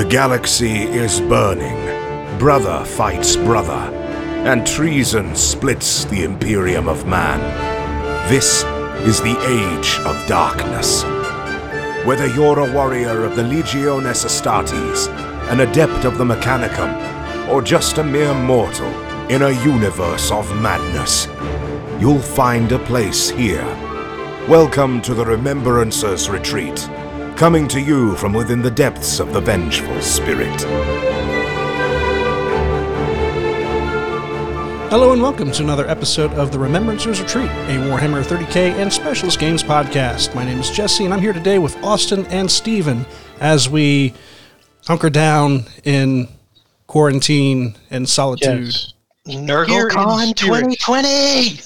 The galaxy is burning. Brother fights brother. And treason splits the Imperium of Man. This is the Age of Darkness. Whether you're a warrior of the Legiones Astartes, an adept of the Mechanicum, or just a mere mortal in a universe of madness, you'll find a place here. Welcome to the Remembrancers Retreat, coming to you from within the depths of the Vengeful Spirit. Hello and welcome to another episode of the Remembrancers Retreat, a Warhammer 30k and Specialist Games podcast. My name is Jesse, and I'm here today with Austin and Steven as we hunker down in quarantine and solitude. Yes. NurgleCon 2020.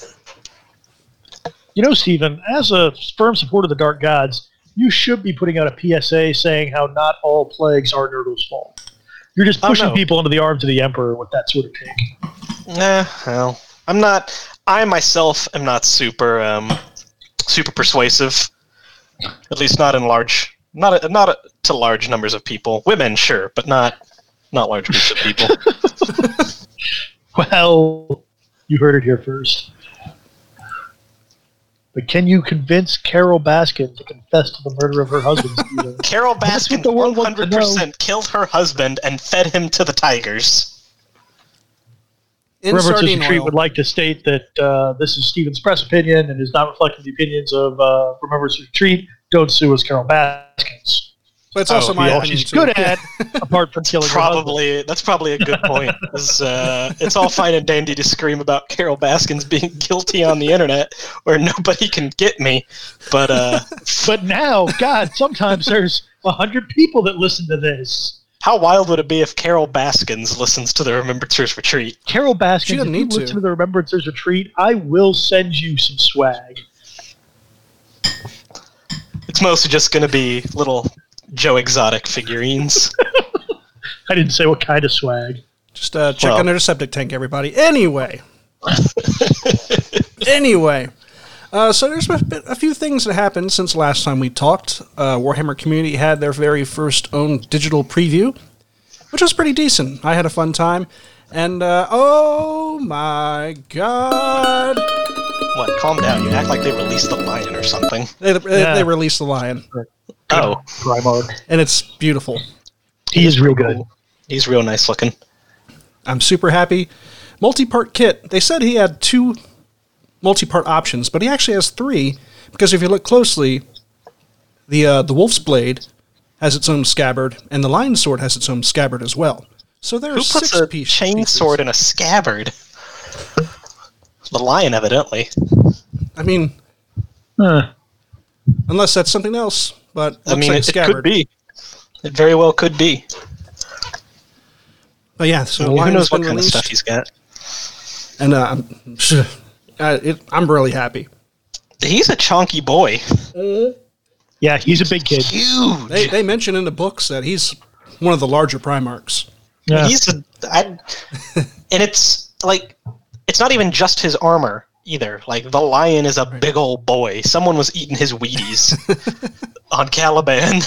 You know, Stephen, as a firm supporter of the Dark Gods, you should be putting out a PSA saying how not all plagues are Nurgle's fault. You're just pushing people into the arms of the Emperor with that sort of take. Eh, well, I'm not. I myself am not super, um, super persuasive. At least not in large, not a, not a, to large numbers of people. Women, sure, but not not large groups of people. Well, you heard it here first. But can you convince Carole Baskin to confess to the murder of her husband, Carole Baskin the world wants to know. 100% killed her husband and fed him to the tigers. In Remembrancers Retreat would like to state that uh, this is Stephen's press opinion and is not reflecting the opinions of uh, Remembrance Retreat. Don't sue us, Carole Baskins. But it's also Oh, my all opinion she's too. good at, apart from killing her. Probably that's probably a good point. uh, it's all fine and dandy to scream about Carole Baskins being guilty on the internet where nobody can get me, but uh, But now, God, sometimes there's a hundred people that listen to this. How wild would it be if Carole Baskins listens to the Remembrancers Retreat? Carol She Baskins, doesn't if you need to. listen to the Remembrancers Retreat, I will send you some swag. It's mostly just going to be little Joe Exotic figurines. I didn't say what kind of swag. Just uh, check Well- under the septic tank, everybody. Anyway. anyway. Uh, so there's been a few things that happened since last time we talked. Uh, Warhammer Community had their very first own digital preview, which was pretty decent. I had a fun time. And, uh, oh my god. What? Calm down. You act like they released the lion or something. They, they, Yeah. they released the lion, Oh, Primarch. and it's beautiful. He is real good. he's real nice looking. I'm super happy. Multi-part kit. They said he had two multi-part options, but he actually has three because if you look closely, the uh, the wolf's blade has its own scabbard, and the lion's sword has its own scabbard as well. So Who there's puts six a piece chain pieces. sword in a scabbard? The lion, evidently. I mean, Huh. unless that's something else, but I mean, like it, it could be. It very well could be. But yeah, so the Who knows what been kind of stuff he's got? and uh, I'm, uh, it, I'm really happy. He's a chonky boy. Yeah, he's a big kid. Huge. They they mention in the books that he's one of the larger Primarchs. Yeah. He's a, I, and it's like it's not even just his armor either. Like the lion is a big old boy. Someone was eating his Wheaties on Caliban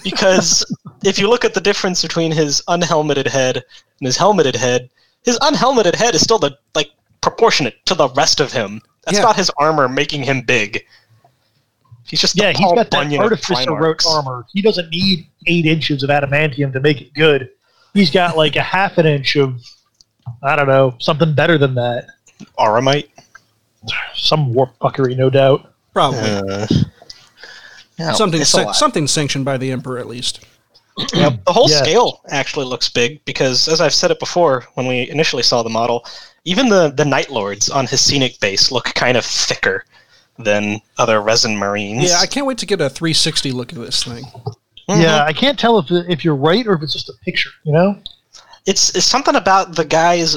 because if you look at the difference between his unhelmeted head and his helmeted head, his unhelmeted head is still the like proportionate to the rest of him. That's Yeah. not his armor making him big. He's just the Yeah, he's got that Bunyan artificer wrote armor. He doesn't need eight inches of adamantium to make it good. He's got like a half an inch of, I don't know, something better than that. Ceramite. Some warp fuckery, no doubt. Probably Uh, yeah, something it's san- something sanctioned by the emperor at least. Yep. The whole Yeah. scale actually looks big because, as I've said it before, when we initially saw the model, even the the Night Lords on his scenic base look kind of thicker than other resin marines. Yeah, I can't wait to get a 360 look at this thing. Mhm. Yeah, I can't tell if if you're right or if it's just a picture. You know? It's it's something about the guy's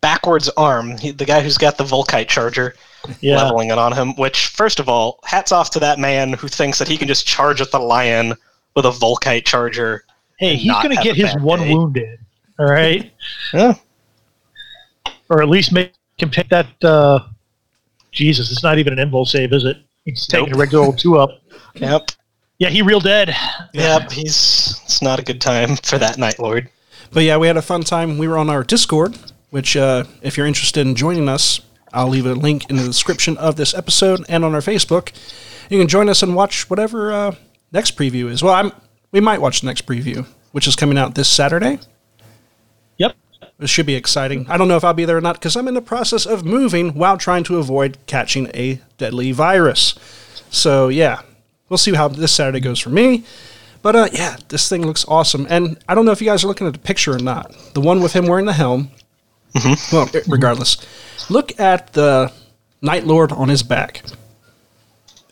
backwards arm, he, the guy who's got the Volkite charger Yeah. leveling it on him. Which, first of all, hats off to that man who thinks that he can just charge at the lion with a Volkite charger. Hey, he's going to get his one day. wound in. All right, Yeah. or at least make him take that. Uh, Jesus, it's not even an invul save, is it? He's taking Nope. a regular old two up. Yep. Yeah, he real dead. Yep. He's It's not a good time for that Night Lord. But yeah, we had a fun time. We were on our Discord, which, uh, if you're interested in joining us, I'll leave a link in the description of this episode and on our Facebook. You can join us and watch whatever uh, next preview is. Well, I'm we might watch the next preview, which is coming out this Saturday. Yep. It should be exciting. I don't know if I'll be there or not because I'm in the process of moving while trying to avoid catching a deadly virus. So yeah, we'll see how this Saturday goes for me. But uh, yeah, this thing looks awesome, and I don't know if you guys are looking at the picture or not. The one with him wearing the helm. Well, regardless, look at the Night Lord on his back,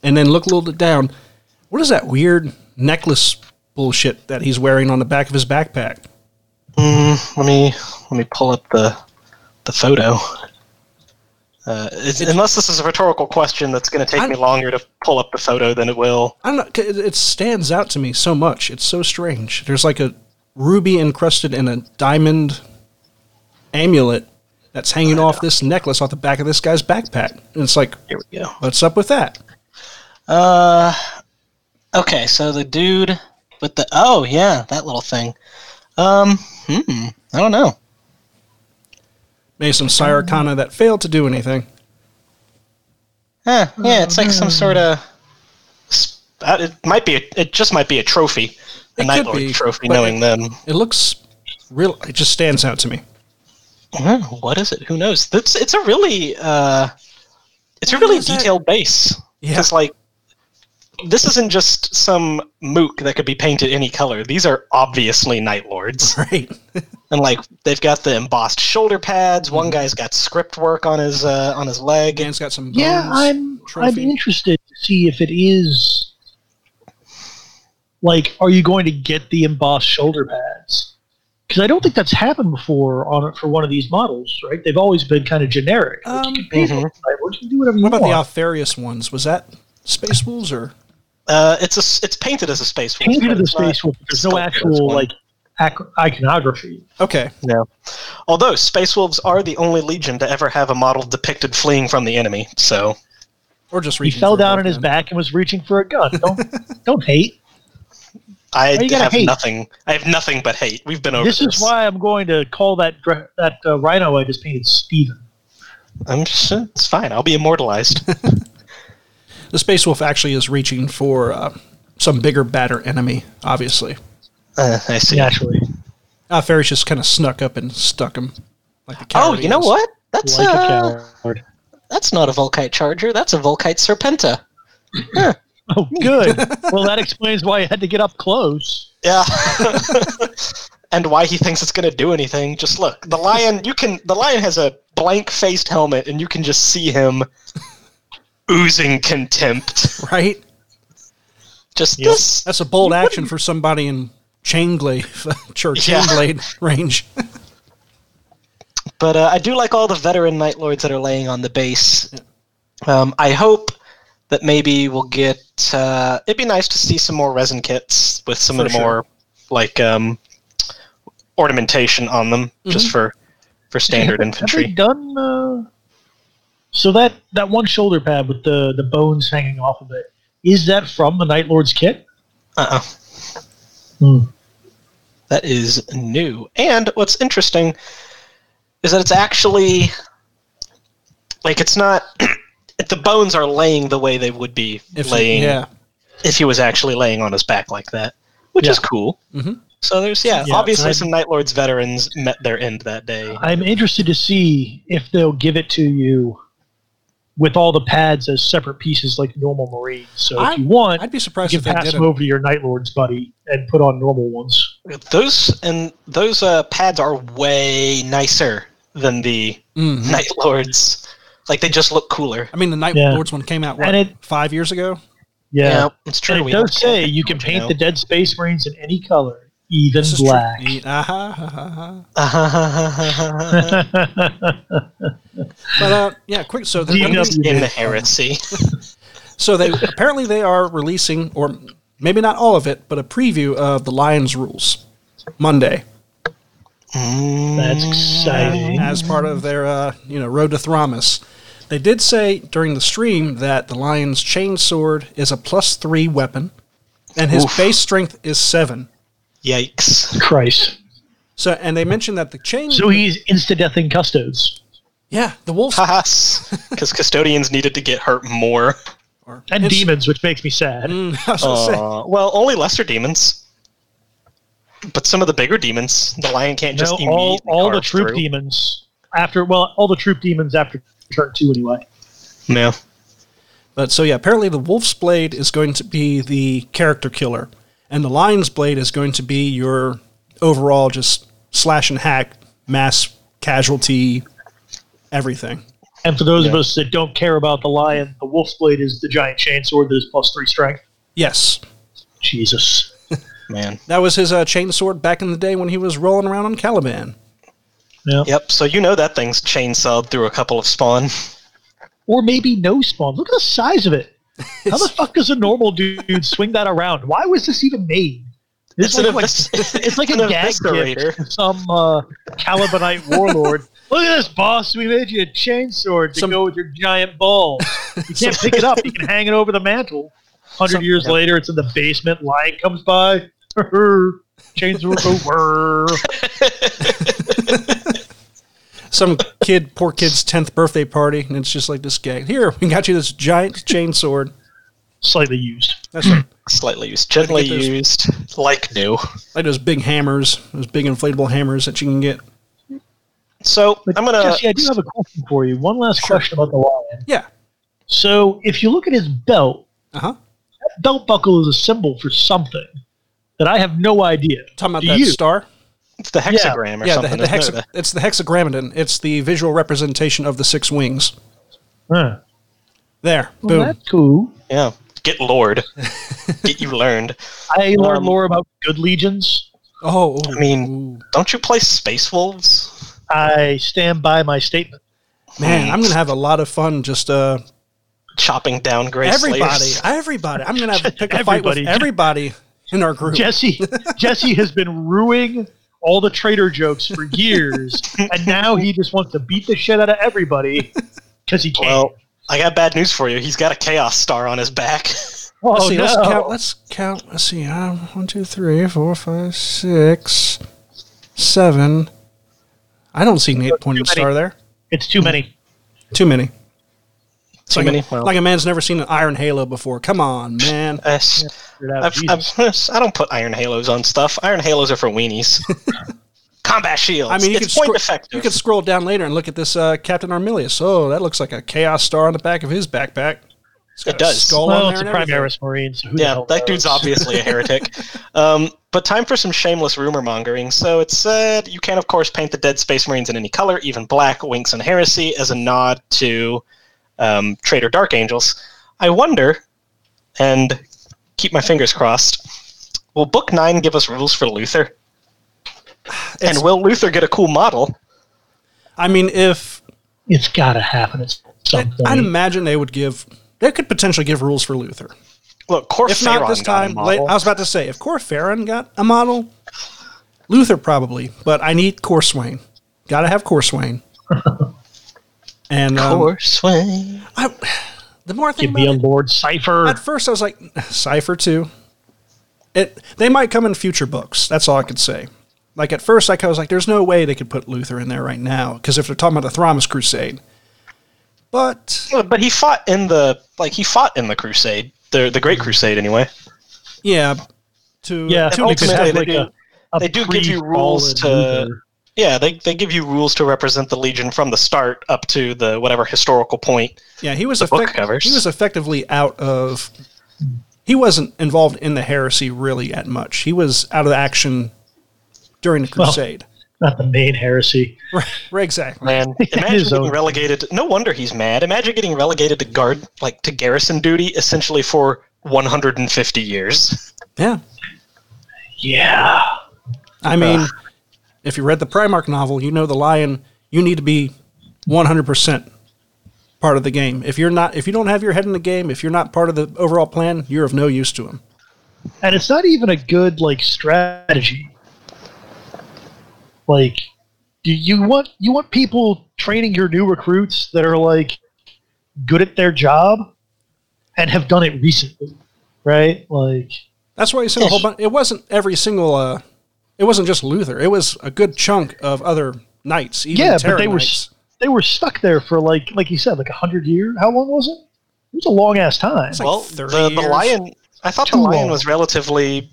and then look a little bit down. What is that weird necklace bullshit that he's wearing on the back of his backpack? Let me let me pull up the the photo. Uh, unless this is a rhetorical question that's going to take I'm- me longer to pull up the photo than it will. I don't know. it stands out to me so much. It's so strange. There's like a ruby encrusted in a diamond amulet that's hanging off this necklace off the back of this guy's backpack. And it's like, Here we go. what's up with that? Uh, okay, so the dude with the oh yeah, that little thing. Um, hmm, I don't know. Maybe some Syracana that failed to do anything. Eh, yeah, it's like some sort of. It might be. A, it just might be a trophy, a It Night could Lord be, trophy. Knowing it- them, It looks real. It just stands out to me. What is it? Who knows? It's it's a really uh, it's a really is that? detailed base. Yeah. Because like, this isn't just some mook that could be painted any color. These are obviously Night Lords. Right. and like they've got the embossed shoulder pads. Mm-hmm. One guy's got script work on his uh, on his leg. Dan's got some bones. Yeah, I'm I'm interested to see if it is like, are you going to get the embossed shoulder pads? Because I don't think that's happened before on for one of these models, right? They've always been kind of generic. Like, Um, you can paint mhm. them, right? Or you can do whatever you What about the want. Alpharius ones? Was that Space Wolves or? Uh, it's a s- it's painted as a space wolf. Painted but as a it's not space wolf, there's no sculpted as actual one. like ac- iconography. Okay. No. Although space wolves are the only legion to ever have a model depicted fleeing from the enemy. So Or just He fell for down on his back and was reaching for a gun. Don't don't hate. I Why you gotta have hate? nothing. I have nothing but hate. We've been over This this. is why I'm going to call that that uh, rhino I just painted Steven. I'm just, it's fine. I'll be immortalized. The Space Wolf actually is reaching for uh, some bigger, badder enemy, obviously. Uh, I see. Naturally, Alpharius just kind of snuck up and stuck him. Like the Oh, you know what? That's like uh, a coward. that's not a Volkite Charger. That's a Volkite Serpenta. Oh, good. well, that explains why I had to get up close. Yeah. and why he thinks it's going to do anything. Just look. The lion, you can the lion has a blank-faced helmet and you can just see him oozing contempt. Right? Just Yep. this That's a bold action for somebody in Chainglade, or Yeah. Chainblade range. But uh, I do like all the veteran Night Lords that are laying on the base. Um, I hope that maybe we'll get. Uh, it'd be nice to see some more resin kits with some For of the sure. more like um, ornamentation on them, just for for standard Have they infantry. done? Uh, so that that one shoulder pad with the the bones hanging off of it is that from the Night Lord's kit? Uh-uh. Hmm. That is new. And what's interesting is that it's actually like it's not. the bones are laying the way they would be If laying yeah, if he was actually laying on his back like that, which Yeah. is cool. Mhm. So there's yeah, Yeah, obviously some Night Lords veterans met their end that day. I'm interested to see if they'll give it to you with all the pads as separate pieces like normal Marines. So if I'm- you want, I'd be you surprised can if they pass didn't. them over to your Night Lords buddy and put on normal ones. Those and those uh, pads are way nicer than the Mhm. Night Lords. Like they just look cooler. I mean, the Night Yeah. Lords one came out what it- five years ago. Yeah. it's true. And we it does say you can technology paint the Dead Space Marines in any color, even This black. true. Uh-huh, uh-huh, uh-huh. now. But uh, yeah, quick. So they're DW. gonna be- in the heresy. So they apparently they are releasing, or maybe not all of it, but a preview of the Lions rules Monday That's exciting. as part of their uh, you know Road to Thramas. They did say during the stream that the Lion's chain sword is a plus three weapon, and his Oof. base strength is seven. Yikes. Christ. So, and they mentioned that the chain. So he's insta-deathing custodes. yeah, the wolves. Because custodians needed to get hurt more. or- And it's- demons, which makes me sad. Mm, I was gonna say. Uh, well, only lesser demons. But some of the bigger demons, the lion can't No, just all, immediately all the carve troop through. demons after well, all the troop demons after turn two anyway. Yeah. But so yeah, apparently the wolf's blade is going to be the character killer, and the lion's blade is going to be your overall just slash and hack, mass casualty, everything. And for those of us that don't care about the lion, the wolf's blade is the giant chainsword that is plus three strength. Yes, Jesus. Man. that was his uh, chainsword back in the day when he was rolling around on Caliban. Yeah. Yep, so you know that thing's chainsawed through a couple of spawn. Or maybe no spawn. Look at the size of it. How the fuck does a normal dude swing that around? Why was this even made? This It's looks like, evis- it's like a gag gift some uh, Calibanite warlord. Look at this, boss. We made you a chainsword to Some- go with your giant balls. You can't pick it up. You can hang it over the mantle. Hundred years later, it's in the basement. Lion comes by. Chainsword go whir. Some kid, poor kid's tenth birthday party, and it's just like this guy. Here, we got you this giant chainsword. Slightly used. That's right. Slightly used, gently those- used, like new. like those big hammers, those big inflatable hammers that you can get. So But I'm gonna. Jesse, I do have a question for you. One last question about the lion. Yeah. So, if you look at his belt, Uh huh. that belt buckle is a symbol for something that I have no idea. Talking about Do that you? star. It's the hexagram or yeah, the, something. the isn't hexa, it? it's the hexagrammaton. It's the visual representation of the six wings. Huh. There, Well, boom. that's cool. Yeah. Get Lord. Get you learned. I learned Um, more about good legions. oh, I mean, ooh. don't you play Space Wolves? I stand by my statement. man, I'm gonna have a lot of fun. Just uh, Chopping down Gray everybody, Slayers. everybody. I'm gonna have to pick a fight with Everybody. everybody in our group. Jesse, Jesse has been ruining all the traitor jokes for years, and now he just wants to beat the shit out of everybody because he can't. Well, I got bad news for you. He's got a Chaos Star on his back. oh Let's see. no! Let's count. Let's count. Let's see. Uh, one, two, three, four, five, six, seven. I don't see an eight-pointed star there. it's too many. Too many. It's Too like many? A, Well. like a man's never seen an iron halo before. Come on, man. Uh, Figure. I've, I've, I don't put Iron Halos on stuff. Iron Halos are for weenies. Combat shields. I mean, you it's could, point scro- effective. you could scroll down later and look at this uh, Captain Armilius. Oh, that looks like a Chaos Star on the back of his backpack. It's got It does. A skull well, on it's a. Primaris Marine. So who the yeah, hell that dude's obviously a heretic. Um, but time for some shameless rumor mongering. So it said you can, of course, paint the dead Space Marines in any color, even black, Winks and Heresy, as a nod to um, Traitor Dark Angels. I wonder, and keep my fingers crossed, will Book 9 give us rules for Luther? It's- and will Luther get a cool model? I mean, if It's got to happen at some point. I'd imagine they would give, they could potentially give rules for Luther. Look, Cor If not this time, late, I was about to say, if Core Farron got a model, Luther probably, but I need Corswain. Got to have Corswain. and um, Corswain. I, the more I think Give me about a it, Lord Cypher. at first I was like, Cypher too. It they might come in future books. That's all I could say. Like at first, like I was like, there's no way they could put Luther in there right now because if they're talking about the Thramas Crusade, but But he fought in the like he fought in the Crusade, the the Great Crusade anyway. yeah, to yeah, to they an could extent, ultimately have they like do- a, a they do give you pre-fallen rules to- Luther. Yeah, they, they give you rules to represent the Legion from the start up to the whatever historical point. Yeah, he was the book effect- covers. he was effectively out of. He wasn't involved in the heresy really at much. He was out of action during the Well, crusade. Not the main heresy. right, right, exactly. Man, imagine getting own- relegated. No wonder he's mad. Imagine getting relegated to guard, like to garrison duty, essentially for 150 years. Yeah, Yeah. I mean, if you read the Primarch novel, you know the lion. You need to be one hundred percent part of the game. If you're not, if you don't have your head in the game, if you're not part of the overall plan, you're of no use to him. And it's not even a good like strategy. Like do you want you want people training your new recruits that are like good at their job and have done it recently, right? Like That's why you said a whole bunch. It wasn't every single uh, it wasn't just Luther. It was a good chunk of other knights. Even yeah, but Terran they were they were stuck there for like like you said, like a hundred years. How long was it? It was a long ass time. like well, 30 the, the years. lion. I thought Too the lion long. was relatively.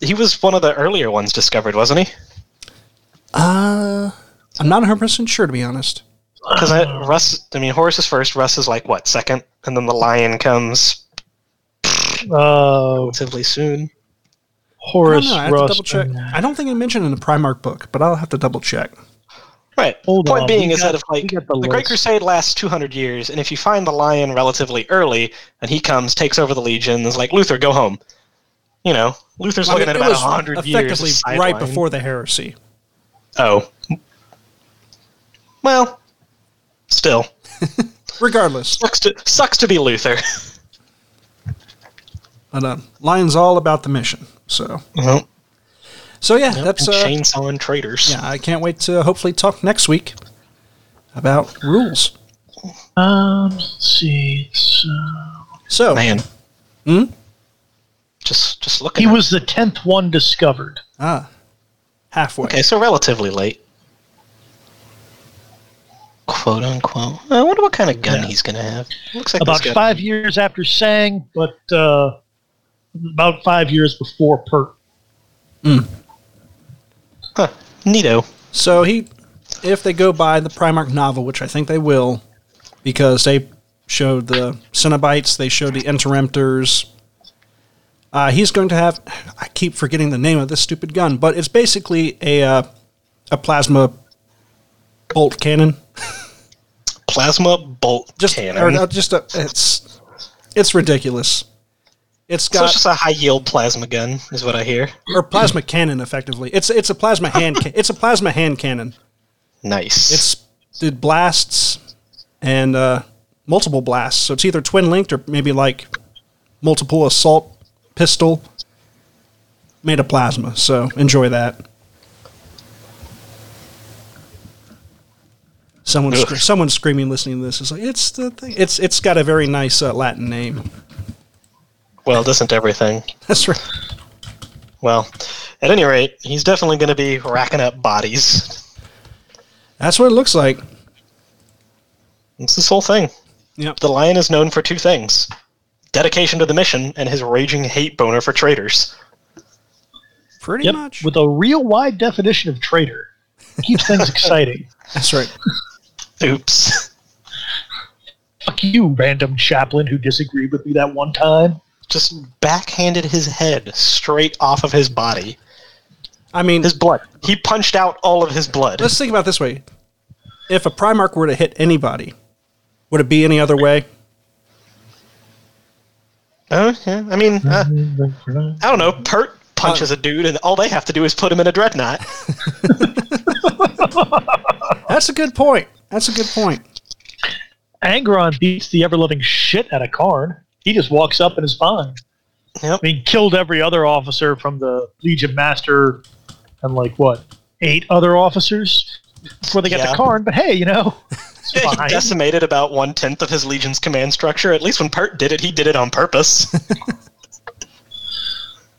He was one of the earlier ones discovered, wasn't he? Uh, I'm not 100 percent sure to be honest. Because Russ, I mean, Horus is first. Russ is like what second, and then the lion comes Uh, relatively soon. I Horus don't. I have Rust. double check. I don't think I mentioned in the Primarch book, but I'll have to double check. Right. Hold Point on, being we is got- that if like the, the Great. Crusade lasts 200 years, and if you find the lion relatively early, and he comes, takes over the legion, is like Luther, go home. You know, Luther's I mean, looking at about was 100 years. effectively right before the heresy. Oh. Well, still Regardless, sucks to sucks to be Luther. but uh, Lion's all about the mission. So, well, so yeah, that's and uh, chainsawing traitors. yeah. I can't wait to hopefully talk next week about rules. Um, let's see. It's, uh, So, Man. Hmm? Just just looking. he at- was the tenth one discovered. ah, halfway. okay, so relatively late. Quote unquote. I wonder what kind of gun Yeah. he's gonna have. Looks like About five years after Sang, but uh, about five years before Pert. Huh. Neato. So he, if they go by the Primarch novel, which I think they will, because they showed the Cenobites, they showed the Interemptors. Uh, he's going to have. I keep forgetting the name of this stupid gun, but it's basically a uh, a plasma bolt cannon. Plasma bolt Just cannon. or, uh, just a. It's it's ridiculous. It's so got it's just a high yield plasma gun, is what I hear. or plasma cannon effectively. It's it's a plasma hand. Ca- it's a plasma hand cannon. Nice. It's it blasts and uh, multiple blasts. So it's either twin linked or maybe like multiple assault pistol made of plasma. So enjoy that. Someone, scre- someone screaming, listening to this is like, it's the thing. It's it's got a very nice uh, Latin name. Well, doesn't everything? That's right. Well, at any rate, he's definitely going to be racking up bodies. That's what it looks like. It's this whole thing. Yep. The lion is known for two things dedication to the mission and his raging hate boner for traitors. Pretty Yep, much. with a real wide definition of traitor. Keeps things exciting. That's right. Oops. Fuck you, random chaplain who disagreed with me that one time. Just backhanded his head straight off of his body. I mean, His blood. He punched out all of his blood. let's think about it this way: if a Primarch were to hit anybody, would it be any other way? Oh, yeah. I mean, uh, I don't know. Pert punches a dude, and all they have to do is put him in a dreadnought. That's a good point. That's a good point. Angron beats the ever loving shit out of Kharn. He just walks up and is fine. Yep. I mean, killed every other officer from the Legion Master and like what, eight other officers before they got Yeah. to Kharn. But hey, you know, he decimated about one tenth of his legion's command structure. At least when Pert did it, he did it on purpose.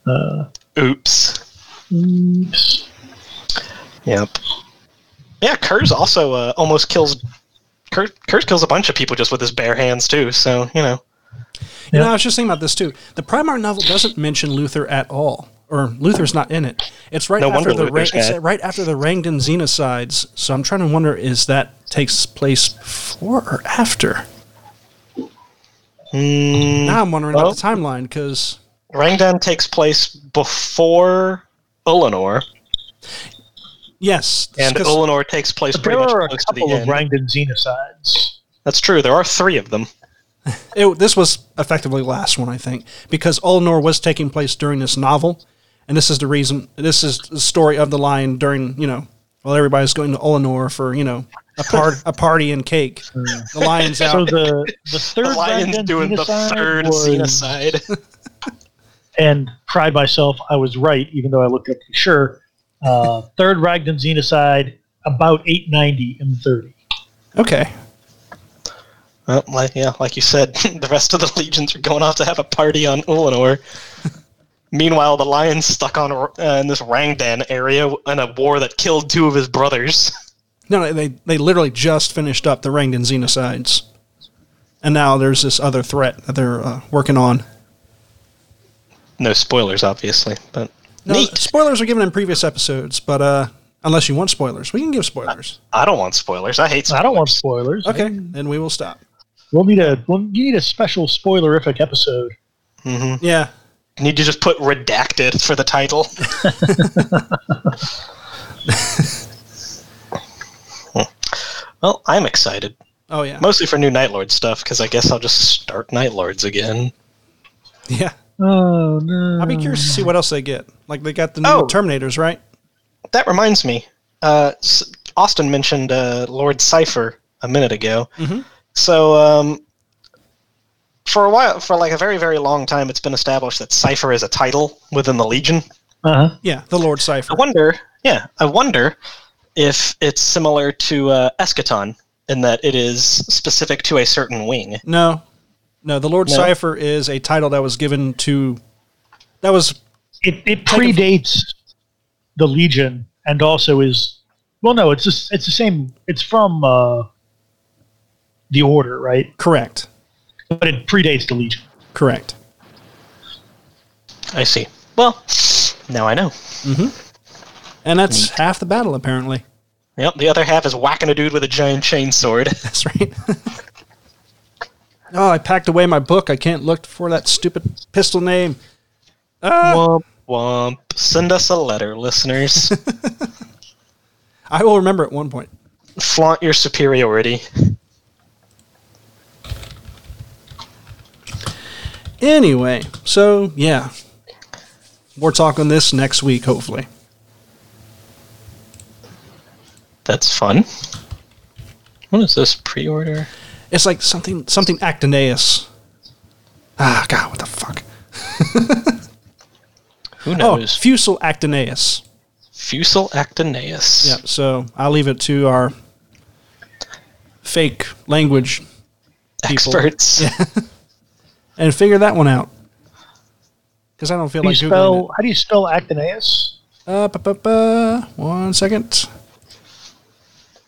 Uh, Oops. oops. Yep. Yeah, Curze also uh, almost kills. Curze, Curze kills a bunch of people just with his bare hands too. So you know. You know, I was just thinking about this too. The Primarch novel doesn't mention Luther at all, or Luther's not in it. It's right No after the Ra- Luther's it's right after the Rangdan Xenocides. So I'm trying to wonder: is that takes place before or after? Mm, Now I'm wondering well- about the timeline because Rangdan takes place before Ulanor, yes, and Ulanor takes place pretty there much are a close to the couple of end. Rangdan Xenocides. That's true. There are three of them. It, this was effectively the last one, I think, because Ulnor was taking place during this novel, and this is the reason. This is the story of the lion during you know while everybody's going to Ulnor for you know a part a party and cake. The lion's out. So out. the the third The lion's Rangdan doing the Xenocide third was- xenocide. and pride myself, I was right, even though I looked up for sure. Uh, third Rangdan Xenocide, about 890 and 30. okay, well, like, yeah, like you said, the rest of the legions are going off to have a party on Ulanor. Meanwhile, the lion's stuck on uh, in this Rangdan area in a war that killed two of his brothers. No, no, they they literally just finished up the Rangdan Xenocides, and now there's this other threat that they're uh, working on. No spoilers, obviously, but No, neat. spoilers are given in previous episodes, but uh, unless you want spoilers, we can give spoilers. I don't want spoilers. I hate. Spoilers. I don't want spoilers. Okay, then we will stop. We'll need a we'll you need a special spoilerific episode. Yeah, Need to just put redacted for the title. well, I'm excited. oh yeah, Mostly for new Night Lord stuff, because I guess I'll just start Night Lords again. yeah. Oh no! I'll be curious to see what else they get. Like they got the new Oh. Terminators, right? That reminds me. Uh, S- Austin mentioned uh, Lord Cypher a minute ago. Mhm. So, um, for a while, for like a very, very long time, it's been established that Cypher is a title within the Legion. Uh-huh. Yeah, the Lord Cypher. I wonder, yeah, I wonder if it's similar to uh, Eschaton in that it is specific to a certain wing. No, no, the Lord No? Cypher is a title that was given to. That was It it predates the Legion and also is well no it's just it's the same it's from uh, the Order right correct. but it predates the Legion. Correct. I see. Well, now I know. And that's half the battle, apparently. Yep, the other half is whacking a dude with a giant chainsword. That's right. oh, I packed away my book. I can't look for that stupid pistol name. Ah, Womp womp. Send us a letter, listeners. I will remember at one point. Flaunt your superiority. Anyway, so yeah. More talk on this next week, hopefully. That's fun. What is this pre-order? It's like something something Actinaeus. Ah, God, what the fuck? Who Oh, knows? Fusil Actinaeus. Fusil Actinaeus. Yeah, so I'll leave it to our fake language people. Experts. and figure that one out. Because I don't feel How do like you Googling spell it. how do you spell Actinaeus? Uh, ba, ba, ba. One second.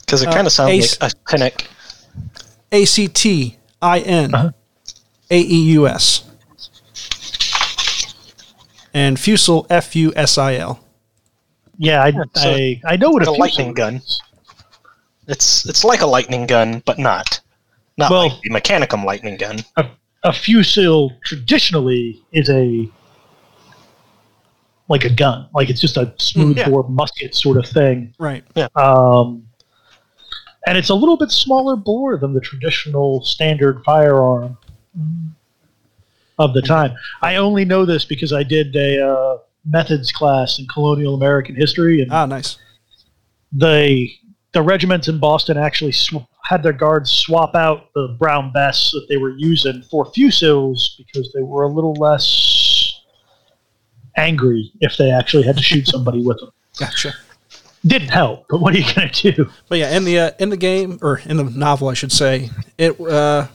Because it Uh, kind of sounds Ace- like a pinnock. A C T I N A E U S. And Fusil F U S I L. Yeah, I, so I, I know what like a, a lightning gun. is. It's it's like a lightning gun, but not. Not Well- like the Mechanicum lightning gun. A, a fusil traditionally is a like a gun, like it's just a smooth yeah. bore musket sort of thing. Right. Um, and it's a little bit smaller bore than the traditional standard firearm of the time. I only know this because I did a uh, methods class in colonial American history, and Ah, nice. the the regiments in Boston actually sw- had their guards swap out the brown vests that they were using for fusils because they were a little less angry if they actually had to shoot somebody with them. Gotcha. Didn't help, but what are you going to do? But yeah, in the uh, in the game or in the novel, I should say, it uh,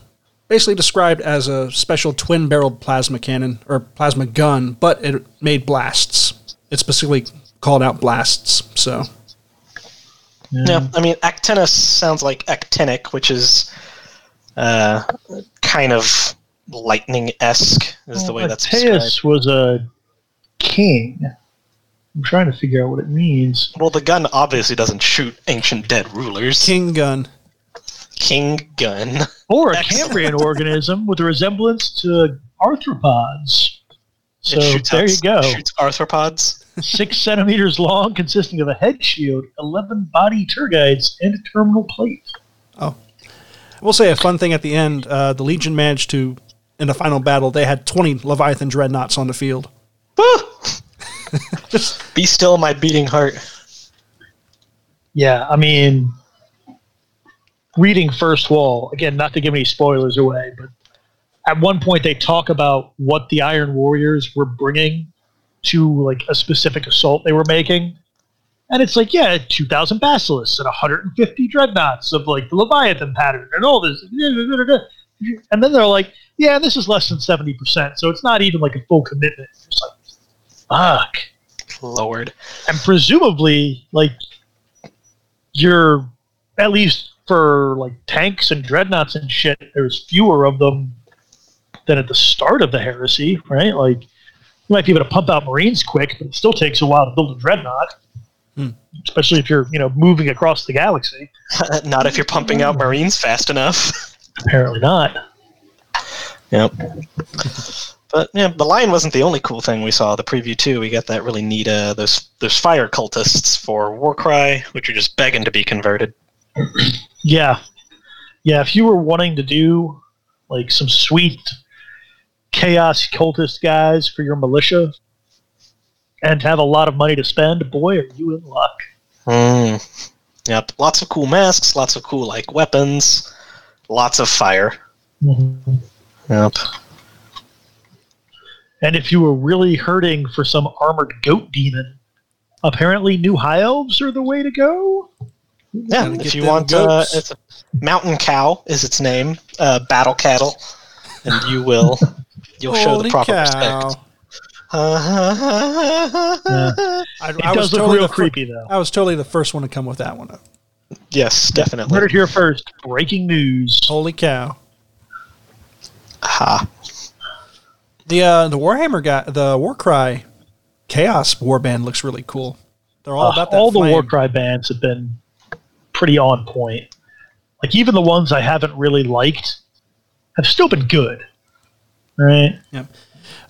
basically described as a special twin-barreled plasma cannon or plasma gun, but it made blasts. It specifically called out blasts. So Yeah, I mean, Actinus sounds like actinic, which is uh, kind of lightning esque, is the way that's described. Actaeus was a king. I'm trying to figure out what it means. Well, the gun obviously doesn't shoot ancient dead rulers. king gun. King gun. Or a Cambrian organism with a resemblance to arthropods. So it there you go. Shoots arthropods. Six centimeters long, consisting of a head shield, 11 body tergites, and a terminal plate. Oh. We'll say a fun thing at the end. Uh, the Legion managed to, in the final battle, they had 20 Leviathan dreadnoughts on the field. Woo! Be still, my beating heart. Yeah, I mean, reading First Wall, again, not to give any spoilers away, but at one point they talk about what the Iron Warriors were bringing to like a specific assault they were making. And it's like, yeah, 2,000 basilisks and 150 dreadnoughts of like the Leviathan pattern and all this. And then they're like, yeah, this is less than 70%, so it's not even like a full commitment. It's like, Fuck. Lord. And presumably, like, you're at least for like tanks and dreadnoughts and shit. There's fewer of them than at the start of the heresy, right? Like, you might be able to pump out Marines quick, but it still takes a while to build a dreadnought. Hmm. Especially if you're, you know, moving across the galaxy. Not if you're pumping out Marines fast enough. Apparently not. Yep. But yeah, the lion wasn't the only cool thing we saw. The preview too, we got that really neat uh, those those fire cultists for Warcry, which are just begging to be converted. Yeah. Yeah, if you were wanting to do like some sweet chaos cultist guys for your militia and have a lot of money to spend, boy, are you in luck. Mm. Yep, lots of cool masks, lots of cool like weapons, lots of fire. Yep. And if you were really hurting for some armored goat demon, apparently new high elves are the way to go. Yeah, if you them want, uh, a Mountain Cow is its name, uh, battle cattle, and you will you'll show the Holy proper cow. respect. I, It I was does look totally real the fir- creepy though. I was totally the first one to come with that one up. yes, definitely. Heard it here first. Breaking news. Holy cow! Ha. The uh, the Warhammer guy, the Warcry Chaos Warband looks really cool. They're all Uh, about that. all the. Warcry bands have been pretty on point. Like even the ones I haven't really liked have still been good. Right?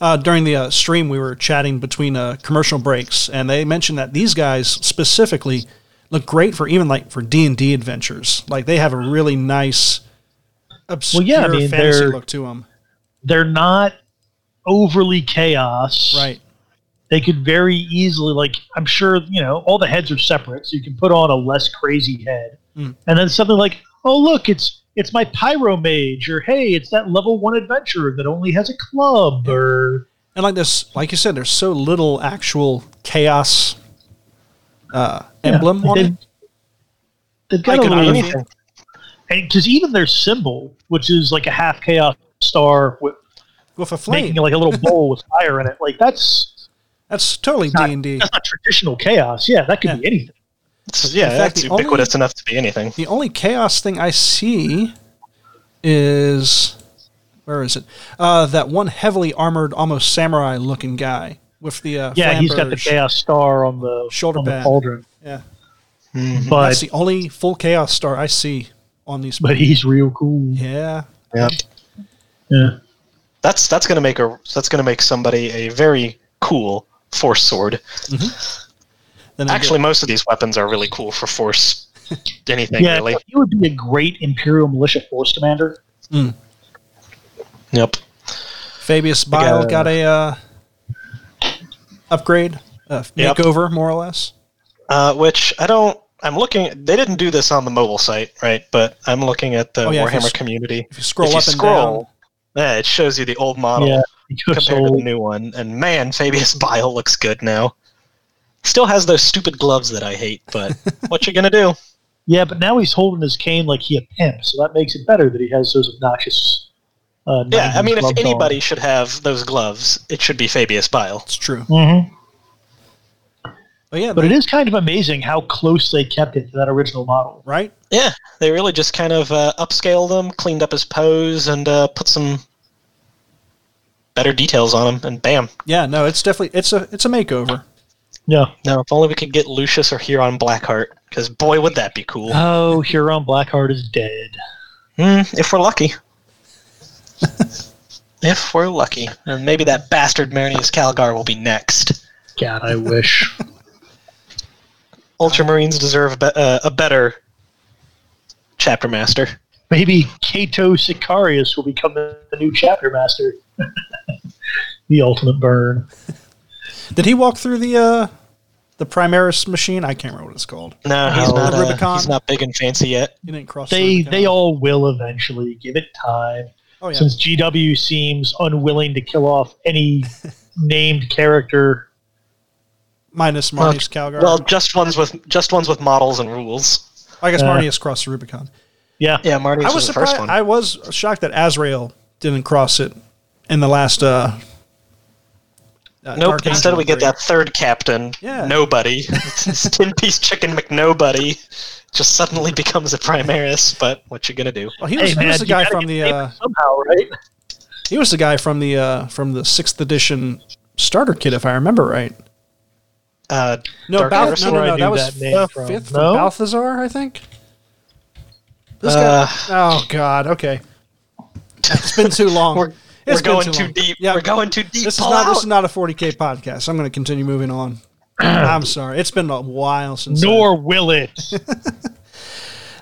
uh, during the uh, stream, we were chatting between uh, commercial breaks, and they mentioned that these guys specifically look great for even like for D and D adventures. Like they have a really nice, obscure yeah, I mean, fantasy look to them. They're not overly chaos. Right. They could very easily like I'm sure, you know, all the heads are separate, so you can put on a less crazy head. Mm. And then something like, oh look, it's it's my pyro mage, or hey, it's that level one adventurer that only has a club, or And like this, like you said, there's so little actual chaos uh, emblem Yeah, on they've, it. They've got Like a little, anything. because even their symbol, which is like a half chaos star with with a flame. making like a little bowl with fire in it, like that's That's totally D and D. that's not traditional chaos. Yeah, that could Yeah. be anything. It's- yeah, In fact, that's the only- ubiquitous enough to be anything. The only chaos thing I see is where is it? Uh, that one heavily armored, almost samurai-looking guy with the uh, Yeah, he's got the chaos star on the Shoulder on the pad. pauldron, Yeah, Mhm. but that's the only full chaos star I see on these. but he's real cool. yeah, Yep. Yeah. That's that's gonna make a that's gonna make somebody a very cool force sword. Then Actually, most of these weapons are really cool for force. Anything Yeah, really. he would be a great Imperial Militia Force Commander. Yep. Fabius Bile uh, got a uh, upgrade, uh, Yep. makeover, more or less. Uh, which I don't. I'm looking. They didn't do this on the mobile site, right? But I'm looking at the Oh, yeah, if you Warhammer community. If you scroll if you up and scroll, yeah, it shows you the old model Yeah, he goes compared to the new one. And man, Fabius Bile looks good now. Still has those stupid gloves that I hate, but what you gonna do? Yeah, but now he's holding his cane like he a pimp, so that makes it better that he has those obnoxious. Uh, Yeah, I mean, if 90s anybody should have those gloves, it should be Fabius Bile. It's true. hmm But yeah, But they- it is kind of amazing how close they kept it to that original model. right. Yeah, they really just kind of uh, upscaled them, cleaned up his pose, and uh, put some better details on him, and bam. Yeah, no, it's definitely it's a it's a makeover. Yeah. Now, if only we could get Lucius or Huron Blackheart, because boy, would that be cool. Oh, Huron Blackheart is dead. Hmm, if we're lucky. if we're lucky. And maybe that bastard Marneus Calgar will be next. God, I wish. Ultramarines deserve a, be- uh, a better chapter master. Maybe Cato Sicarius will become the new chapter master. the ultimate burn. Did he walk through the uh the Primaris machine? I can't remember what it's called. No, he's not. The Uh, Rubicon? he's not big and fancy yet. He didn't cross. the They Rubicon. they all will eventually. Give it time. Oh yeah. Since GW seems unwilling to kill off any named character. Minus Marneus Calgar. Well, just ones with just ones with models and rules. I guess uh, Marneus crossed the Rubicon. Yeah. Yeah, Marneus I was, was the first surprised. one. I was shocked that Azrael didn't cross it in the last uh Uh, Nope. Dark Instead, Angel we get that third captain. Yeah. Nobody. This Tin Piece Chicken McNobody just suddenly becomes a Primaris. But what you gonna do? Well, he was, Hey, he was the guy from the uh, somehow, right? he was the guy from the uh, from the sixth edition starter kit, if I remember right. Uh, No, Dark Balth- Harrison, no, no, no, knew that was that name uh, fifth No? from Balthasar, I think. This Uh, guy. Oh God. Okay. It's been too long. We're It's we're going too long. deep. Yeah. We're going too deep. This is Pull not. This is not a 40k podcast. I'm going to continue moving on. I'm sorry. It's been a while since. I- Nor will it.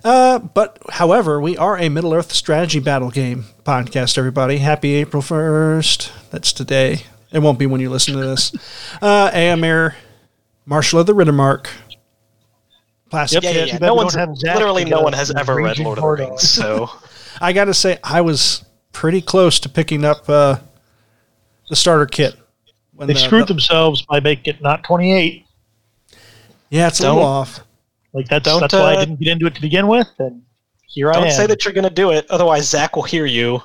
Uh, but however, we are a Middle Earth strategy battle game podcast. Everybody, happy April first. That's today. It won't be when you listen to this. Uh, Éomer, Marshal of the Riddermark, Plastic Yeah, yeah, yeah. No one's don't have Zach literally no one has ever read Lord of the. Rings. So I got to say, I was pretty close to picking up uh, the starter kit. When They the- screwed the- themselves by making it not 28. Yeah, it's a Don't- little off. Like that's Don't, that's why I uh, didn't get into it to begin with, and here I don't say that you're gonna do it, otherwise Zach will hear you,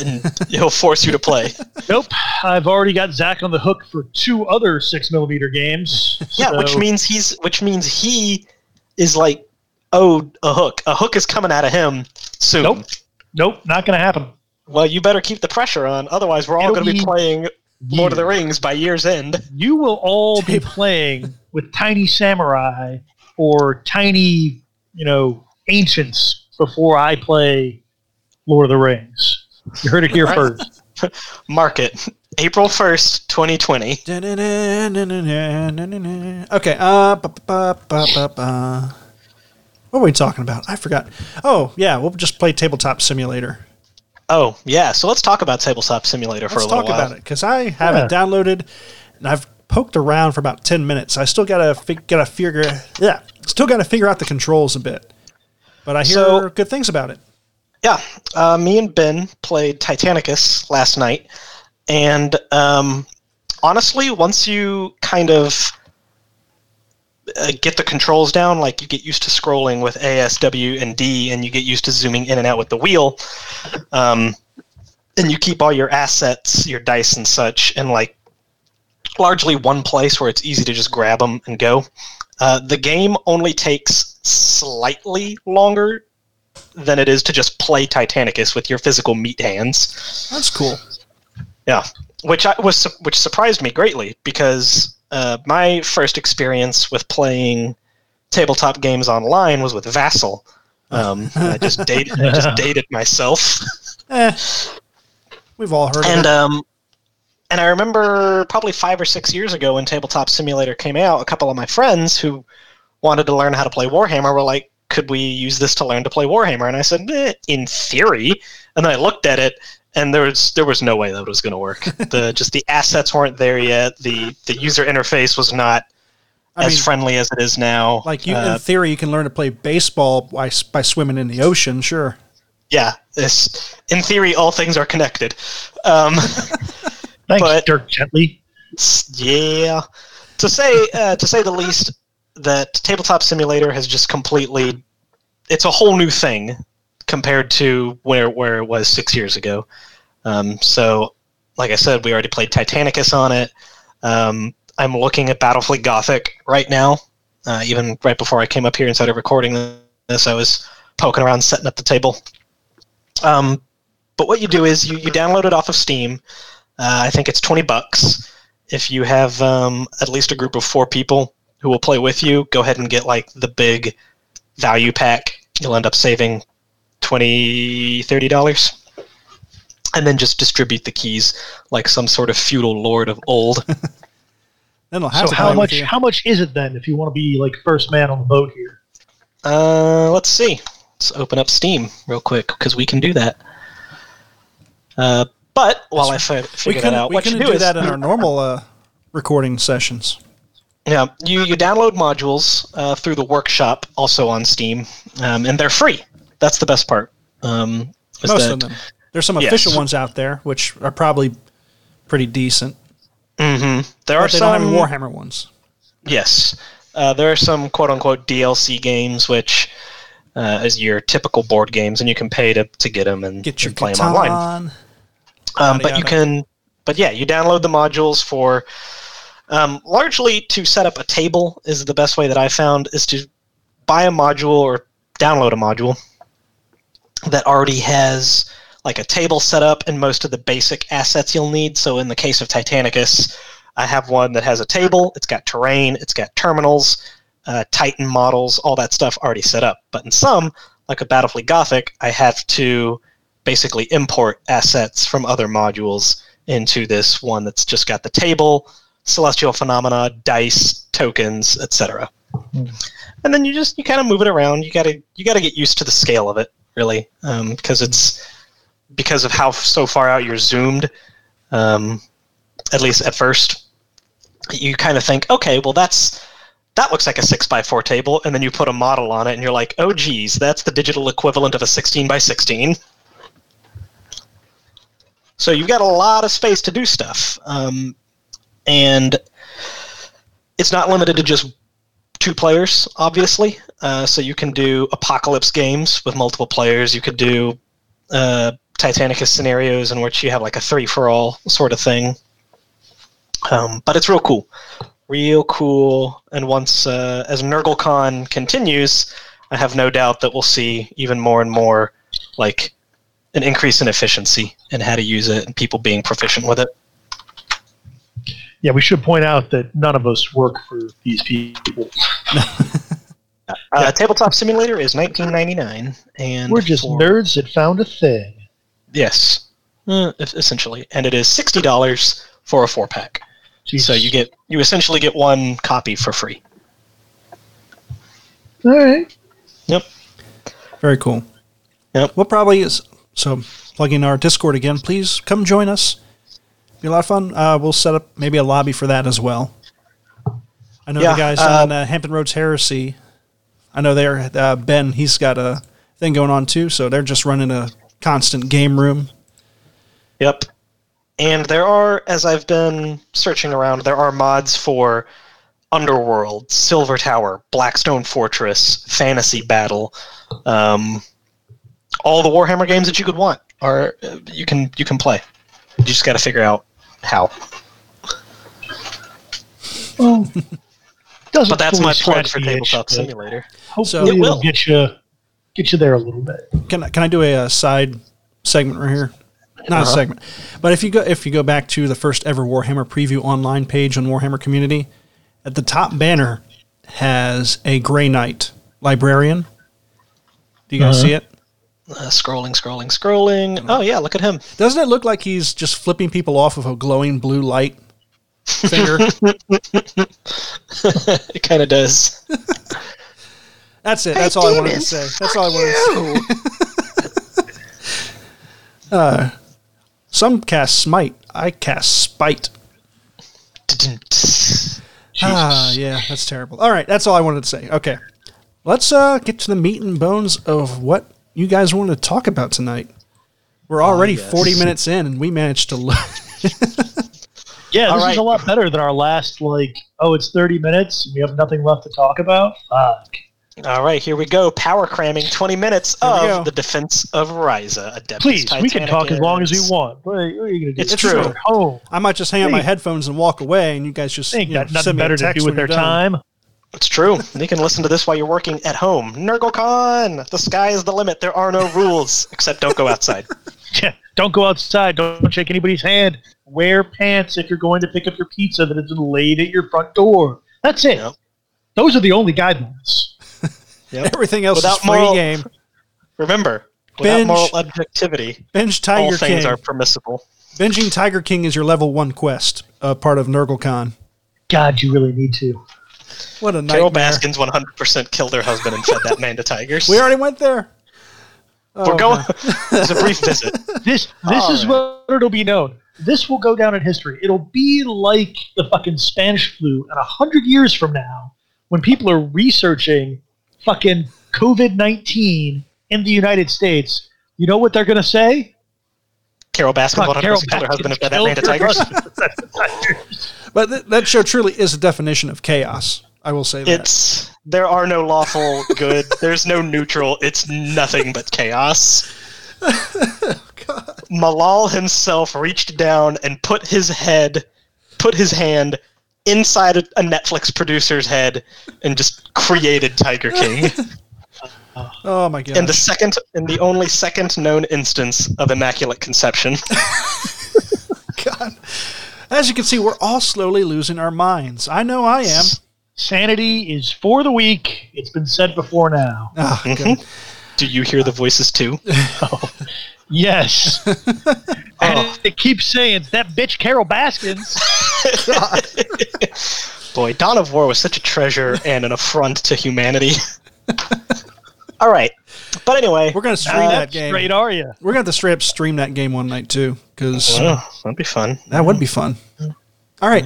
and he'll force you to play. Nope, I've already got Zach on the hook for two other six millimeter games. Yeah, which means he's which means he is like owed a hook. A hook is coming out of him soon. Nope. nope, not going to happen. Well, you better keep the pressure on, otherwise we're all going to be be playing Lord of the Rings by year's end. You will all be playing with tiny samurai or tiny, you know, ancients before I play Lord of the Rings. You heard it here first. Mark it. April first, 2020. Okay. Uh, ba, ba, ba, ba, ba. What were we talking about? I forgot. Oh, yeah, we'll just play Tabletop Simulator. Oh yeah, so let's talk about Tabletop Simulator for Let's a little while. Let's talk about it because I have it Yeah. downloaded and I've poked around for about ten minutes. I still gotta fig- gotta figure yeah, still gotta figure out the controls a bit. But I hear So- good things about it. Yeah, uh, me and Ben played Titanicus last night, and um, honestly, once you kind of uh, get the controls down, like you get used to scrolling with A, S, W, and D, and you get used to zooming in and out with the wheel, um, and you keep all your assets, your dice and such, in like largely one place where it's easy to just grab them and go. Uh, the game only takes slightly longer than it is to just play Titanicus with your physical meat hands. That's cool. Yeah, which I was which surprised me greatly because uh, my first experience with playing tabletop games online was with Vassal. Um, I just dated I just dated myself, Eh. We've all heard and of um, and I remember probably five or six years ago when Tabletop Simulator came out, a couple of my friends who wanted to learn how to play Warhammer were like, "Could we use this to learn to play Warhammer?" And I said, eh, "In theory." And then I looked at it, and there was there was no way that it was going to work. the just the assets weren't there yet. the The user interface was not I as mean, friendly as it is now. like you, Uh, in theory, you can learn to play baseball by, by swimming in the ocean. Sure. yeah, this in theory, all things are connected. Um, Thanks, But- Dirk Gently. yeah to say uh, to say the least that tabletop simulator has just completely it's a whole new thing compared to where where it was six years ago. Um, so like i said we already played titanicus on it. Um, i'm looking at battlefleet gothic right now. Uh, even right before i came up here and started recording this i was poking around setting up the table. Um, but what you do is you, you download it off of steam. Uh, I think it's twenty bucks. If you have um, at least a group of four people who will play with you, go ahead and get like the big value pack. You'll end up saving 20 dollars, and then just distribute the keys like some sort of feudal lord of old. Then I'll have So to how much how much is it then if you want to be like first man on the boat here? uh, let's see. Let's open up Steam real quick because we can do that. Uh, but while I fi- we figure that out, we what you do, do is that in our normal uh, recording sessions. Yeah, you, you download modules uh, through the workshop, also on Steam, um, and they're free. That's the best part. Um, Most that- of them. There's some Yes. official ones out there, which are probably pretty decent. Mhm. There are they some. don't have Warhammer ones. Yes, uh, there are some quote unquote DLC games, which uh, is your typical board games, and you can pay to, to get them and, Get your and play them online. Um, but you can but yeah, you download the modules for um, largely to set up a table is the best way that I found is to buy a module or download a module that already has like a table set up and most of the basic assets you'll need. So in the case of Titanicus, I have one that has a table, it's got terrain, it's got terminals, uh, Titan models, all that stuff already set up. But in some, like a Battlefleet Gothic, I have to basically import assets from other modules into this one that's just got the table, celestial phenomena, dice, tokens, etc. Mm. And then you just you kind of move it around. You gotta you gotta get used to the scale of it, really, because um, it's because of how so far out you're zoomed. Um, at least at first, you kind of think, okay, well that's that looks like a six by four table, and then you put a model on it, and you're like, oh geez, that's the digital equivalent of a sixteen by sixteen. So you've got a lot of space to do stuff, um, and it's not limited to just two players, obviously. Uh, so you can do apocalypse games with multiple players. You could do uh, Titanicus scenarios in which you have like a three for all sort of thing. Um, but it's real cool, real cool. And once uh, as NurgleCon continues, I have no doubt that we'll see even more and more like an increase in efficiency and how to use it and people being proficient with it. Yeah, we should point out that none of us work for these people. uh, Tabletop Simulator is 1999, and we're just for, nerds that found a thing. Yes, uh, essentially, and it is sixty dollars for a four pack. So you get you essentially get one copy for free. All right. Yep. Very cool. Yep. We'll probably is so plugging our Discord again. Please come join us. Be a lot of fun. Uh, we'll set up maybe a lobby for that as well. I know yeah, the guys uh, on uh, Hampton Roads Heresy. I know they're uh, Ben. He's got a thing going on too, so they're just running a constant game room. Yep. And there are, as I've been searching around, there are mods for Underworld, Silver Tower, Blackstone Fortress, Fantasy Battle, um, all the Warhammer games that you could want are you can you can play. You just got to figure out how. Well, but that's my plug for Tabletop Simulator. Hopefully, so, it will get you get you there a little bit. Can I, can I do a, a side segment right here? Not uh-huh. a segment, but if you go if you go back to the first ever Warhammer preview online page on Warhammer Community, at the top banner has a Grey Knight librarian. Do you guys uh-huh. see it? Uh, scrolling, scrolling, scrolling. Oh yeah, look at him. Doesn't it look like he's just flipping people off of a glowing blue light finger? it kind of does. That's it. Hey, That's all demons, I wanted to say. That's all I wanted to say. uh, some cast smite. I cast spite. ah, yeah, that's terrible. All right, that's all I wanted to say. Okay, let's uh, get to the meat and bones of what you guys want to talk about tonight. We're ah, already yes. 40 minutes in and we managed to look. yeah, this right. is a lot better than our last, like, oh, it's 30 minutes and we have nothing left to talk about. Fuck. All right, here we go. Power cramming 20 minutes of the defense of Ryza. Adeptus Please, Titanicus. we can talk as long as we want. What are, you going to do? It's, it's true. Oh, I might just hang up my headphones and walk away, and you guys just ain't you know, got nothing better to do with their time. It's true. you can listen to this while you're working at home. NurgleCon! The sky is the limit. There are no rules, except don't go outside. yeah, don't go outside. Don't shake anybody's hand. Wear pants if you're going to pick up your pizza that is laid at your front door. That's it. Yep. Those are the only guidelines. Yep. Everything else without is free moral, game. Remember, without moral objectivity, binge Tiger all things King. are permissible. Binging Tiger King is your level one quest, uh, part of NurgleCon. God, you really need to. What a nightmare. Carole Baskins 100% killed her husband and fed that man to tigers. We already went there. Oh, We're going. it's a brief visit. This this All is right. what it'll be known. This will go down in history. It'll be like the fucking Spanish flu, and a hundred years from now, when people are researching fucking COVID nineteen in the United States, you know what they're gonna say? Carole Baskin, Fuck, Carole killed her husband and fed that man tigers. but th- that show truly is a definition of chaos. I will say that. It's there are no lawful good. There's no neutral. It's nothing but chaos. Malal himself reached down and put his head, put his hand inside a, a Netflix producer's head and just created Tiger King Oh my god. in the second, in the only second known instance of Immaculate Conception. God. As you can see, we're all slowly losing our minds. I know I am. Sanity is for the weak. It's been said before now. Oh, Mm-hmm. Do you hear the voices too? oh. Yes. and it keeps saying that bitch Carole Baskins. Boy, Dawn of War was such a treasure and an affront to humanity. All right, but anyway, We're gonna stream How that game. straight are you? We're gonna have to straight up stream that game one night too, because oh, that'd be fun. that would be fun. All right.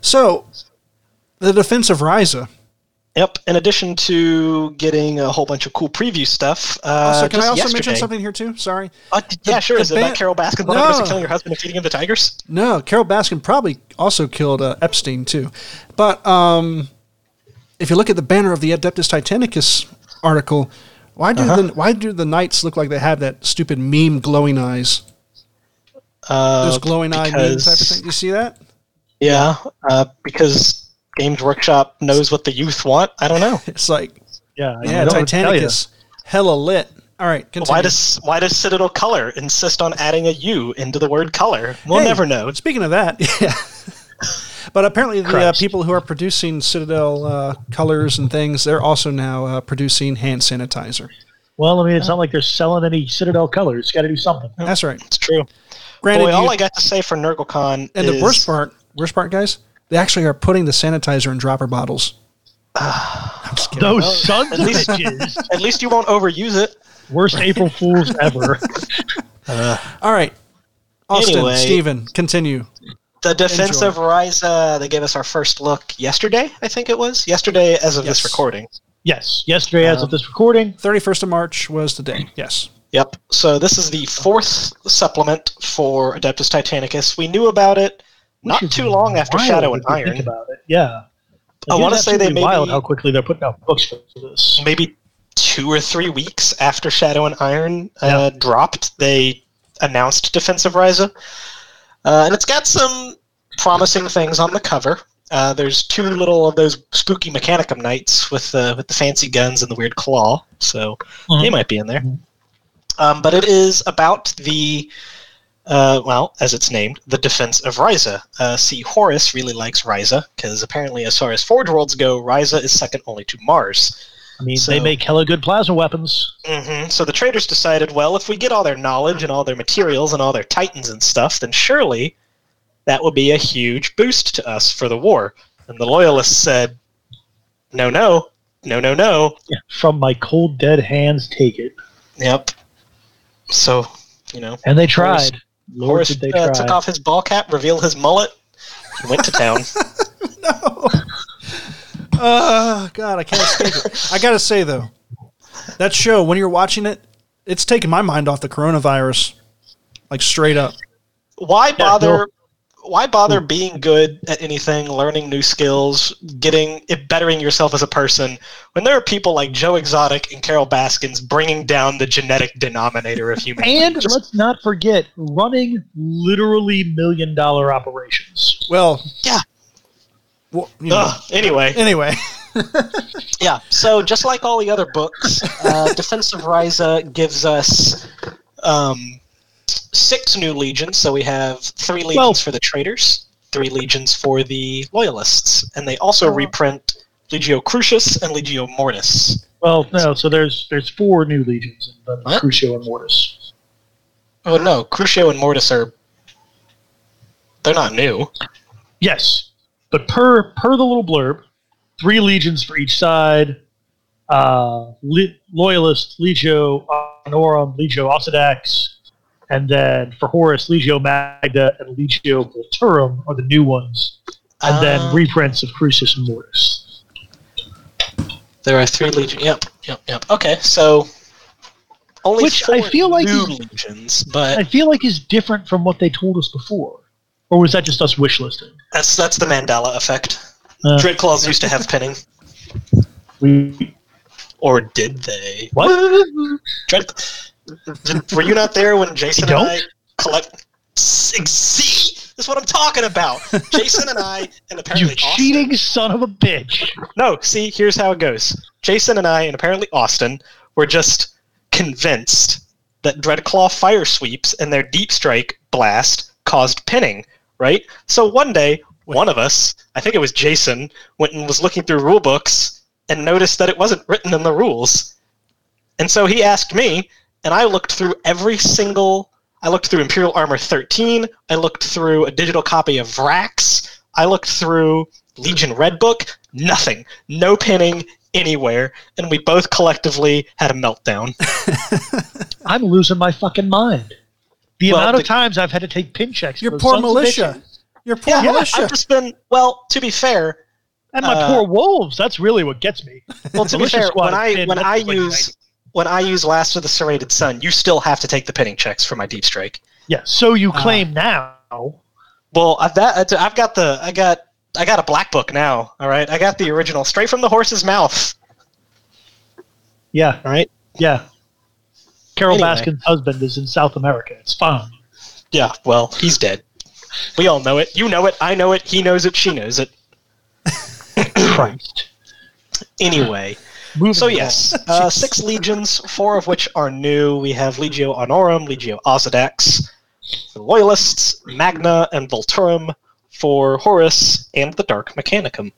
So, the defense of Ryza. Yep. In addition to getting a whole bunch of cool preview stuff, uh, Also, can I also yesterday- mention something here too? Sorry. Uh, d- yeah, sure. the Is it ban- about Carole Baskin No. no. killing your husband and feeding him the tigers? No, Carole Baskin probably also killed uh, Epstein too. But um, if you look at the banner of the Adeptus Titanicus article, why do Uh-huh. the why do the knights look like they have that stupid meme glowing eyes? Uh, Those glowing eye meme because- type of thing. You see that? Yeah, uh, because Games Workshop knows what the youth want. I don't know. It's like Yeah, I yeah, don't know what to tell ya. Titanicus, hella lit. All right, continue. Why does why does Citadel Color insist on adding a U into the word color? We'll Hey, never know. Speaking of that, yeah. But apparently, the uh, people who are producing Citadel uh, colors and things, they're also now uh, producing hand sanitizer. Well, I mean, it's not like they're selling any Citadel colors. It's Got to do something. That's right. It's true. Granted, Boy, all you- I got to say for NurgleCon and is the worst part, worst part, guys, they actually are putting the sanitizer in dropper bottles. I'm just kidding. Those sons of at least- at least you won't overuse it. Worst April Fools ever. All right, Austin, Anyway. Steven, continue. The Defense Enjoy. of Ryza, they gave us our first look yesterday, I think it was. Yesterday as of Yes. this recording. yes, yesterday, as Um, of this recording, 31st of March was the day. Yes. Yep. So this is the fourth supplement for Adeptus Titanicus. We knew about it not which is too long after Shadow and if you think Iron. about it. Yeah. I wanna say they absolutely wild how quickly they're putting out books for this. Maybe two or three weeks after Shadow and Iron uh, dropped, they announced Defense of Ryza. Uh, and it's got some promising things on the cover. Uh, there's two little of those spooky Mechanicum knights with uh, with the fancy guns and the weird claw, so Mhm. they might be in there. Um, but it is about the uh, well, as it's named, the defense of Ryza. Uh, see, Horus really likes Ryza because apparently, as far as Forge Worlds go, Ryza is second only to Mars. I mean, So- they make hella good plasma weapons. hmm So the traders decided, well, if we get all their knowledge and all their materials and all their titans and stuff, then surely that would be a huge boost to us for the war. And the loyalists said, no, no, no, no, no. From my cold, dead hands, take it. Yep. So, you know, And they tried. Lord, Horus did they uh, try. took off his ball cap, revealed his mullet, and went to town. Uh, God, I can't escape it. I gotta say though, that show when you're watching it, it's taking my mind off the coronavirus, like straight up. why bother no. why bother being good at anything learning new skills getting it bettering yourself as a person when there are people like joe exotic and carole baskins bringing down the genetic denominator of human And Just- let's not forget, running literally million dollar operations. Well, Yeah. Well, you know, Ugh, anyway anyway, yeah so just like all the other books uh, defense of ryza gives us um, six new legions so we have three legions Well- for the traitors three legions for the loyalists and they also reprint legio crucius and legio mortis Well, no, so there's there's four new legions in What? Crucius and Mortis. Oh no, Crucius and Mortis are they're not new. Yes, but per per the little blurb, three legions for each side. Uh, li- Loyalist, Legio Honorum, Legio Osedax, and then for Horus, Legio Magna and Legio Vulturum are the new ones, and Ah. then reprints of Crucius and Mortis. There are three legions. Yep, yep, yep. Okay, so only Which four I feel like new legions, but I feel like is different from what they told us before, or was that just us wish listing? that's that's the Mandela effect. Uh, Dreadclaws used to have pinning, we or did they? what? Dread Were you not there when Jason You and I collect? See, this is what I'm talking about. Jason and I, and You apparently Austin- cheating son of a bitch. No, see, here's how it goes. Jason and I, and apparently Austin, were just convinced that Dreadclaw fire sweeps and their deep strike blast caused pinning, right? So one day, one of us, I think it was Jason, went and was looking through rule books and noticed that it wasn't written in the rules. And so he asked me, and I looked through every single. I looked through Imperial Armor 13. I looked through a digital copy of Vraks. I looked through Legion Red Book. Nothing. No pinning anywhere. And we both collectively had a meltdown. I'm losing my fucking mind. The Well, amount of the- times I've had to take pin checks. Your for poor militia. bitches. Your poor yeah, militia. I've just been. Well, to be fair, And my Uh, poor wolves. That's really what gets me. well, to be fair, when I when I like- like use when I use Last of the Serrated Sun, you still have to take the pinning checks for my deep strike. Yeah. So you Ah. claim now. Well, I've that I've got the I got I got a black book now. All right, I got the original straight from the horse's mouth. Yeah. All right. Yeah. Carole Anyway. Baskin's husband is in South America. It's fine. Yeah. Well, he's dead. We all know it. You know it. I know it. He knows it. She knows it. Christ. Anyway. Moving So yes, uh, six legions, four of which are new. We have Legio Honorum, Legio Osedax, the Loyalists, Magna, and Vulturum for Horus and the Dark Mechanicum.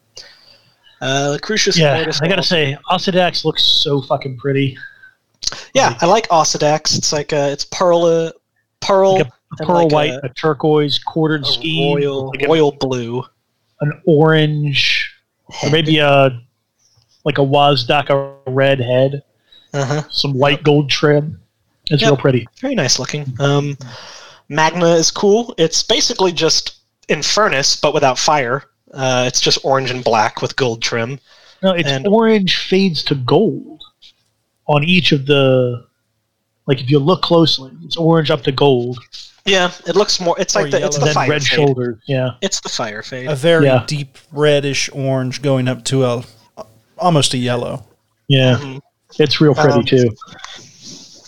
Uh, Crucius Yeah, I gotta say, Osedax looks so fucking pretty. Yeah, I like Osedax. It's like a, it's pearl, uh, pearl, Like a pearl like white, a, a, turquoise quartered a scheme, royal, like a- royal blue, an orange, or maybe a like a Wazdakka red head, uh-huh. some light gold trim. It's Yep. real pretty. very nice looking. Um, Magna is cool. It's basically just Infernus, but without fire. Uh, it's just orange and black with gold trim. No, it's And- orange fades to gold on each of the. Like if you look closely, it's orange up to gold, Yeah, it looks more. It's like the it's the fire red fade. shoulders. Yeah, It's the fire fade. a very Yeah. deep reddish orange going up to a almost a yellow. yeah, Mhm. it's real pretty Um, too.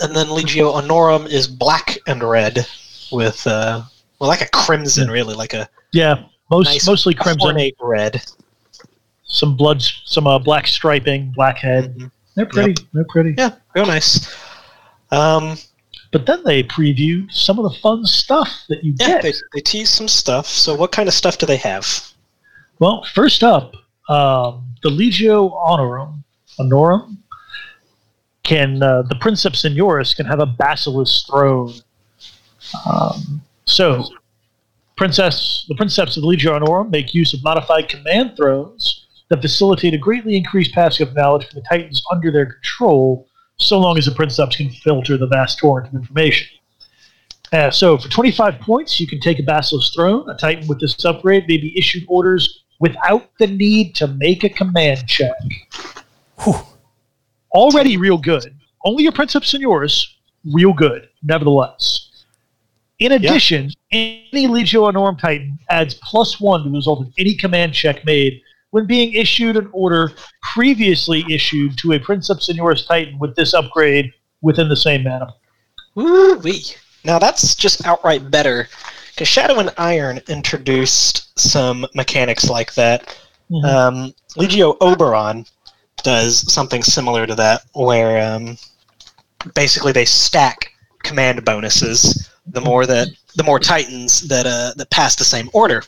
and then Legio Honorum is black and red with uh, well, like a crimson, really, like a Yeah, most nice mostly crimson, ornate red. some blood, some uh, black striping, black head. Mhm. They're pretty. They're pretty. Yeah, real nice. Um, But then they previewed some of the fun stuff that you yeah, get. they, they tease some stuff. So, what kind of stuff do they have? Well, first up, um, the Legio Honorum, Honorum, can uh, the Princeps Senioris can have a basilisk throne. Um, so, princess, the Princeps of the Legio Honorum make use of modified command thrones that facilitate a greatly increased passive knowledge from the Titans under their control, so long as the Princeps can filter the vast torrent of information. Uh, so, for 25 points, you can take a Basilisk Throne. A Titan with this upgrade may be issued orders without the need to make a command check. Whew. Already real good. Only your Princeps and yours, real good, nevertheless. In addition, any Legio Honorum Titan adds plus one to the result of any command check made when being issued an order previously issued to a Princeps Senioris Titan with this upgrade within the same mana. Woo-wee. Now that's just outright better, because Shadow and Iron introduced some mechanics like that. Mhm. Um, Legio Oberon does something similar to that, where um, basically they stack command bonuses. The more that the more Titans that uh, that pass the same order.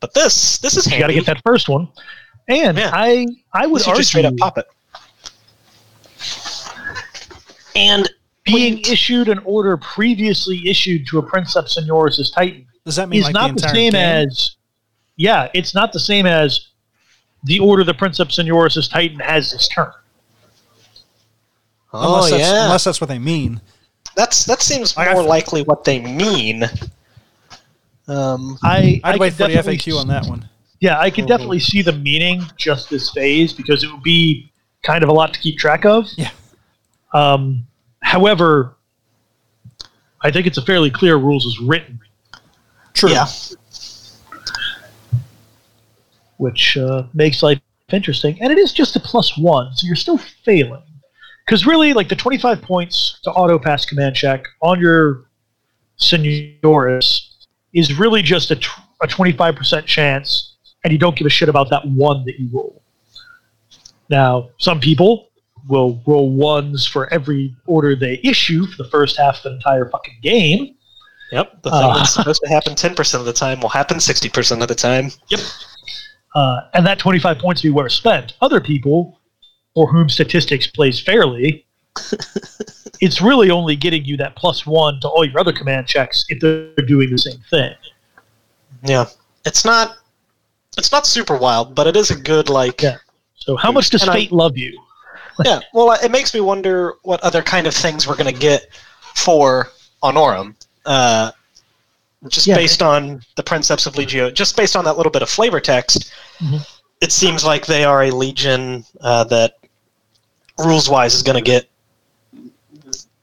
But this this is You got to get that first one. And Yeah. I I would This argue just straight up pop it. And being you- issued an order previously issued to a Princeps Senioris' Titan Does that mean is like not the the, same game? as yeah, it's not the same as the order the Princeps Senioris' Titan has this turn. oh unless, that's, yeah, unless that's what they mean. that's that seems Like, more f- likely what they mean. Um, I I'd I wait for the definitely- FAQ on that one. Yeah, I could Mhm. definitely see the meaning just this phase because it would be kind of a lot to keep track of. Yeah. Um, however, I think it's a fairly clear rules as written, True. yeah, which uh, makes life interesting. And it is just a plus one, so you're still failing. Because really, like the 25 points to auto pass command check on your Senioris is really just a, tw- a 25% chance, and you don't give a shit about that one that you roll. Now, some people will roll ones for every order they issue for the first half of the entire fucking game. Yep. The thing Uh. that's supposed to happen 10% of the time will happen 60% of the time. Yep. uh, and that 25 points will be well spent. Other people, for whom statistics plays fairly, it's really only getting you that plus one to all your other command checks if they're doing the same thing. Yeah. It's not it's not super wild, but it is a good like Yeah. So, how much does And I- fate love you? yeah. Well, it makes me wonder what other kind of things we're going to get for Honorum. Uh, just Yeah. based on the Princeps of Legio, just based on that little bit of flavor text, Mhm. it seems like they are a legion uh, that, rules wise, is going to get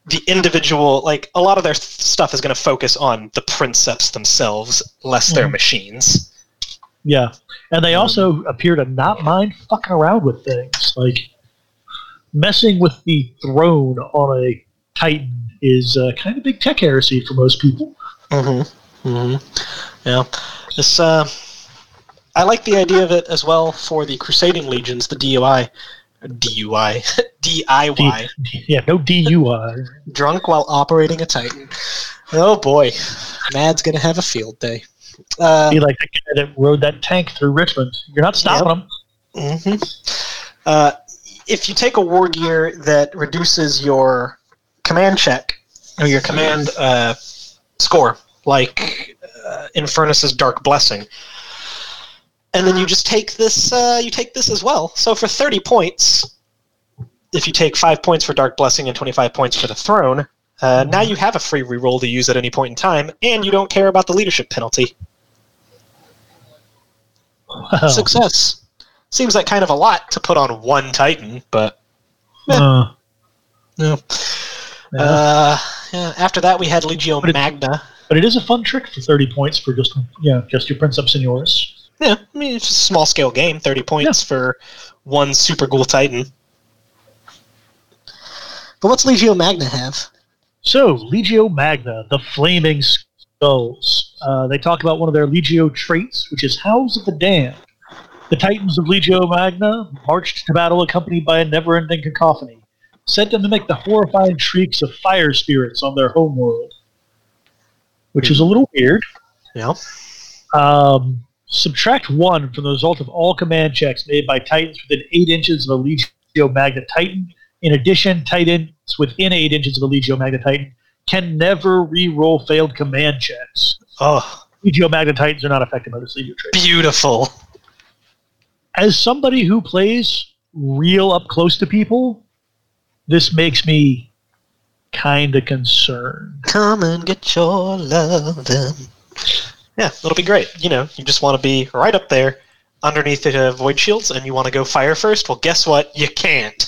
the individual. Like a lot of their stuff is going to focus on the Princeps themselves, less their Mhm. machines. Yeah. And they Um, also appear to not mind fucking around with things. Like, messing with the throne on a Titan is uh, kind of big tech heresy for most people. Mm-hmm. Mm-hmm. Yeah. This uh I like the idea of it as well for the Crusading Legions, the DUI DUI. DIY. Yeah, no DUI. Drunk while operating a Titan. Oh boy. Mad's gonna have a field day. Uh, Be like the guy that rode that tank through Richmond. You're not stopping him. hmm Uh, if you take a war gear that reduces your command check or your command uh, score, like uh, Infernus's Dark Blessing, and then you just take this, uh, you take this as well. So for thirty points, if you take five points for Dark Blessing and twenty-five points for the Throne, uh, now you have a free reroll to use at any point in time, and you don't care about the leadership penalty. Wow. Success. Seems like kind of a lot to put on one Titan, but Uh, no. yeah. Uh, yeah, after that, we had Legio But it- Magna. but it is a fun trick for 30 points for just yeah, just your Princeps of Senioris. Yeah, I mean, it's a small scale game. 30 points for one Super Ghoul Titan. But what's Legio Magna have? So, Legio Magna, the Flaming Skulls. Uh, they talk about one of their Legio traits, which is House of the Damned. The Titans of Legio Magna marched to battle accompanied by a never ending cacophony, said to mimic the horrifying shrieks of fire spirits on their homeworld. Which is a little weird. Yeah. Um, subtract one from the result of all command checks made by Titans within eight inches of a Legio Magna Titan. In addition, Titans within eight inches of a Legio Magna Titan can never re-roll failed command checks. Oh, Legio Magna Titans are not affected by this Legio trait. beautiful. As somebody who plays real up close to people, this makes me kind of concerned. Come and get your lovin'. Yeah, it'll be great. You know, you just want to be right up there underneath the uh, void shields and you want to go fire first. Well, guess what? You can't.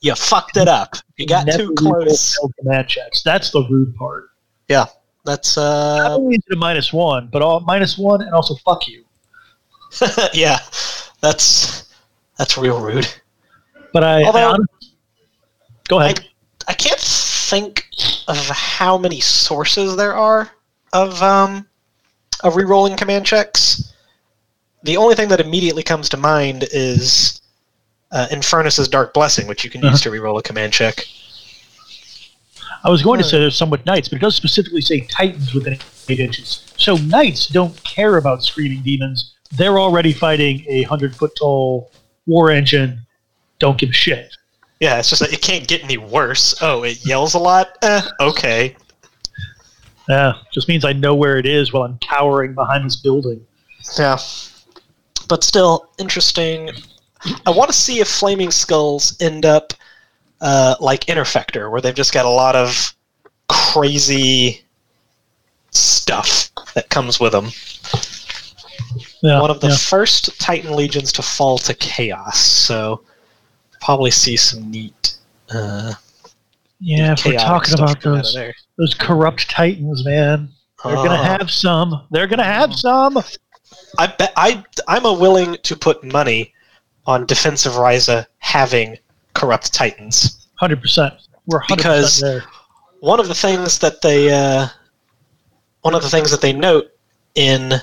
You fucked it up. You got Never too close. command checks. That's the rude part. Yeah, that's Not uh only is it a minus one, but all minus one and also fuck you. yeah. That's that's real rude. But I, I Although- honest- go ahead. I can't think of how many sources there are of um of rerolling command checks. The only thing that immediately comes to mind is uh, Infernus's Dark Blessing, which you can use to reroll a command check. I was going to say there's some with knights, but it does specifically say titans within eight inches. So knights don't care about screaming demons. They're already fighting a hundred foot tall war engine. Don't give a shit. Yeah, it's just that it can't get any worse. Oh, it yells a lot. Eh, okay. Yeah, just means I know where it is while I'm cowering behind this building. Yeah. But still, interesting. I want to see if Flaming Skulls end up uh, like Interfector, where they've just got a lot of crazy stuff that comes with them. Yeah, One of the yeah. first Titan Legions to fall to Chaos, so probably see some neat. Uh, yeah. If we're talking about come out of those those corrupt titans, man, they're gonna Oh. have some. They're gonna have some. I bet I I'm a willing to put money on Defense of Ryza having corrupt titans. hundred percent. We're hundred Because- there. one of the things that they uh, one of the things that they note in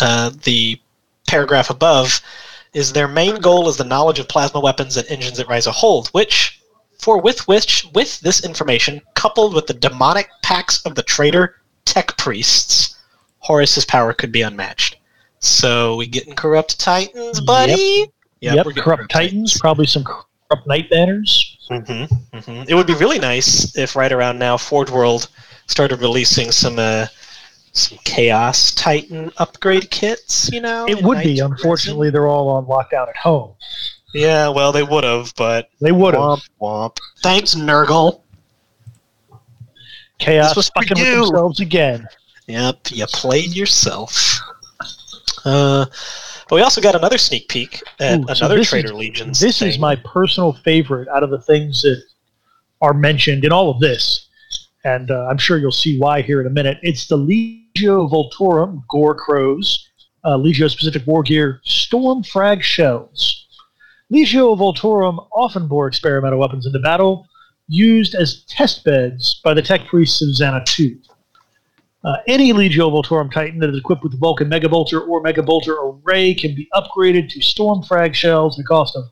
uh, the paragraph above is their main goal is the knowledge of plasma weapons and engines that Ryza hold, which for with which with this information coupled with the demonic packs of the traitor tech priests, Horus's power could be unmatched. So we getting corrupt titans, buddy. Yep, we're getting corrupt titans, probably some corrupt night banners. hmm hmm It would be really nice if right around now Forge World started releasing some uh, some Chaos Titan upgrade kits. You know, It would be. Unfortunately, they're all on lockdown at home. Prison. Yeah, well, they would have, but They would have. womp womp. Thanks, Nurgle. Chaos was for fucking with themselves again. Yep, you played yourself. Uh, but we also got another sneak peek at Ooh, so another this is- Traitor Legions. This is my personal favorite out of the things that are mentioned in all of this. And uh, I'm sure you'll see why here in a minute. It's the Legio Vulturum Gore Crows, uh, Legio specific war gear, Storm Frag Shells. Legio Vulturum often bore experimental weapons into battle, used as test beds by the tech priests of Xana 2. Uh, any Legio Vulturum Titan that is equipped with the Vulcan Megabolter or Megabolter array can be upgraded to Storm Frag Shells at a cost of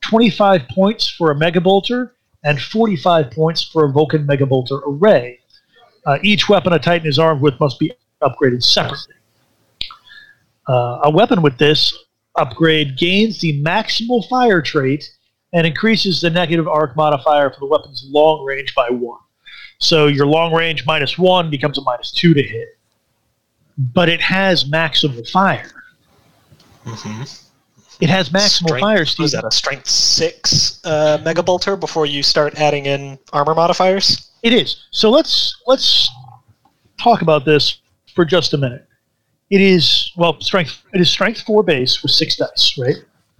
25 points for a Megabolter and 45 points for a Vulcan Megabolter array. Uh, each weapon a Titan is armed with must be upgraded separately. Uh, a weapon with this upgrade gains the maximal fire trait and increases the negative arc modifier for the weapon's long range by one. So your long range minus one becomes a minus two to hit. But it has maximal fire. Mhm. It has maximal Strength- fire, Was Steve. that a strength six uh, Mega Bolter before you start adding in armor modifiers? It is. So let's let's talk about this for just a minute. It is well strength. It is strength four base with six dice, right?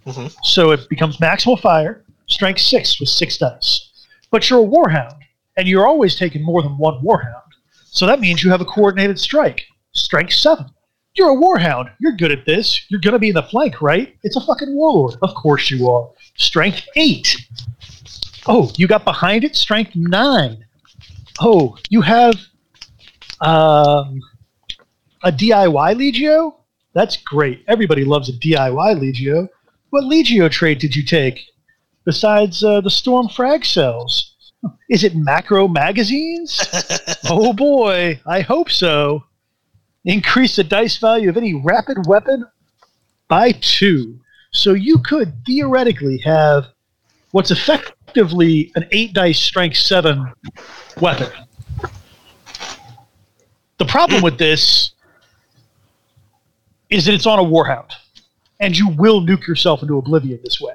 Mhm. So it becomes maximal fire, strength six with six dice. But you're a warhound, and you're always taking more than one warhound. So that means you have a coordinated strike, strength seven. You're a warhound. You're good at this. You're gonna be in the flank, right? It's a fucking warlord. Of course you are. Strength eight. Oh, you got behind it. Strength nine. Oh, you have um, a DIY Legio? That's great. Everybody loves a DIY Legio. What Legio trait did you take besides uh, the Storm Frag cells? Is it macro magazines? oh boy, I hope so. Increase the dice value of any rapid weapon by two. So you could theoretically have what's effectively an eight dice strength seven weapon. The problem with this is that it's on a warhound, and you will nuke yourself into oblivion this way.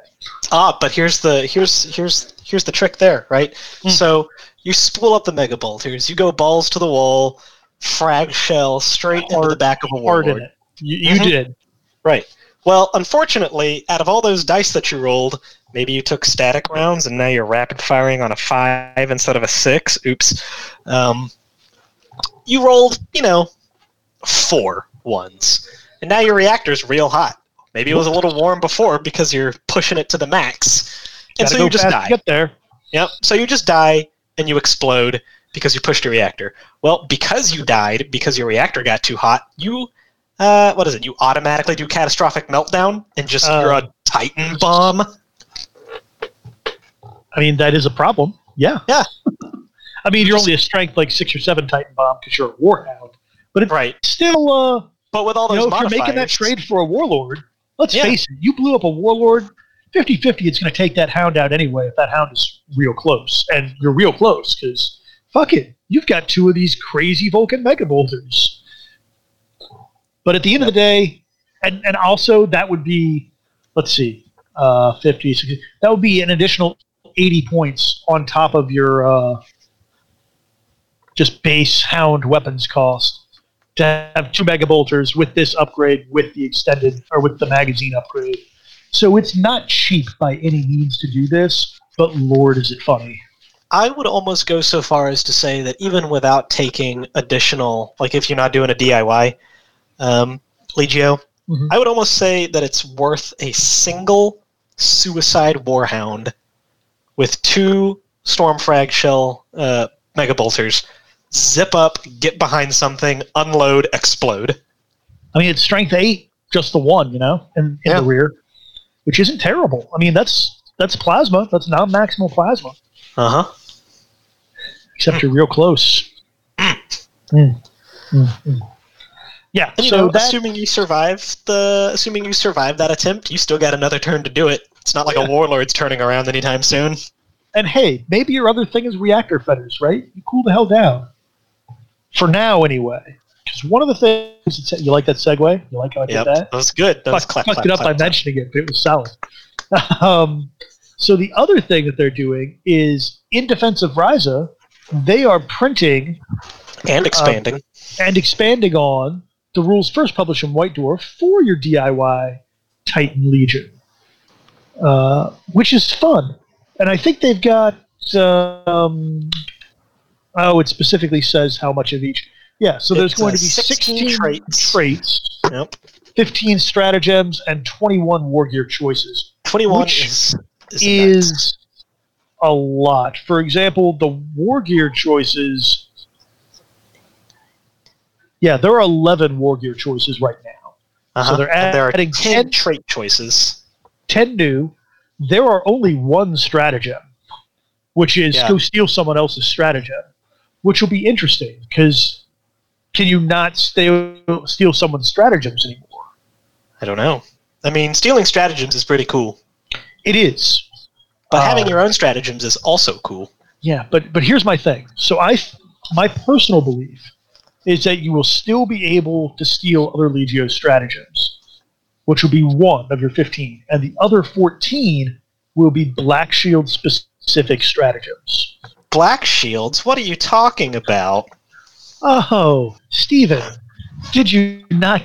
Ah, but here's the here's here's here's the trick there, right? Hmm. So you spool up the mega bolters, you go balls to the wall, frag shell straight into the back of a Hard warlord. it. You, you Mhm. did. Right. Well, unfortunately, out of all those dice that you rolled, maybe you took static rounds and now you're rapid firing on a five instead of a six. Oops. Um, you rolled, you know, four ones. And now your reactor's real hot. Maybe it was a little warm before because you're pushing it to the max. And Gotta so you just die. get there. Yep. So you just die and you explode because you pushed a reactor. Well, because you died because your reactor got too hot, you uh, what is it? You automatically do catastrophic meltdown and just Uh, you're a titan bomb. I mean, that is a problem. Yeah. Yeah. I mean, you're only a strength like six or seven Titan bomb because you're a warhound, but it's Right. still, uh, But with all you those know, if you're making that trade for a warlord, let's Yeah. face it, you blew up a warlord. 50-50, it's going to take that hound out anyway if that hound is real close, and you're real close because fuck it, you've got two of these crazy Vulcan mega bolters. But at the end of the day, and and also that would be, let's see, uh, 50, 60, that would be an additional 80 points on top of your uh, just base hound weapons cost to have two mega bolters with this upgrade with the extended or with the magazine upgrade. So it's not cheap by any means to do this, but lord is it funny. I would almost go so far as to say that even without taking additional, like if you're not doing a DIY um, Legio, Mhm. I would almost say that it's worth a single suicide warhound with two Stormfrag shell uh, mega bolters. Zip up, get behind something, unload, explode. I mean, it's strength eight, just the one, you know, in, in Yeah. the rear, which isn't terrible. I mean, that's that's plasma. That's non maximal plasma, Uh huh. except you're real close. Mm, mm, mm. Yeah. And so know, that, assuming you survive the, assuming you survive that attempt, you still got another turn to do it. It's not like Yeah. a warlord's turning around anytime soon. and hey, maybe your other thing is reactor fetters, right? You cool the hell down. For now, anyway. Because one of the things that, you like that segue. You like how I did Yep, that? that was good. That was clap, fucked clap, it up clap, by mentioning it, but it was solid. um, so the other thing that they're doing is in defense of Ryza, they are printing and expanding. and expanding on the rules first published in White Dwarf for your DIY Titan Legion, uh, which is fun. And I think they've got. Um, oh, it specifically says how much of each. Yeah, so there's It's, going uh, to be 16 16 traits. traits yep. 15 stratagems and 21 war gear choices Twenty-one which is is, is, a lot. For example, the war gear choices. Yeah, there are 11 war gear choices right now. Uh-huh. they're And there are adding 10 10 trait choices. 10 new. There are only one stratagem, which is Yeah. go steal someone else's stratagem, which will be interesting because can you not steal, steal someone's stratagems anymore? I don't know. I mean, stealing stratagems is pretty cool, It is. but Uh, having your own stratagems is also cool. Yeah, but but here's my thing. So I, my personal belief is that you will still be able to steal other Legio stratagems, which will be one of your 15, and the other 14 will be Black Shield specific stratagems. Black shields? What are you talking about? Oh, Steven, did you not?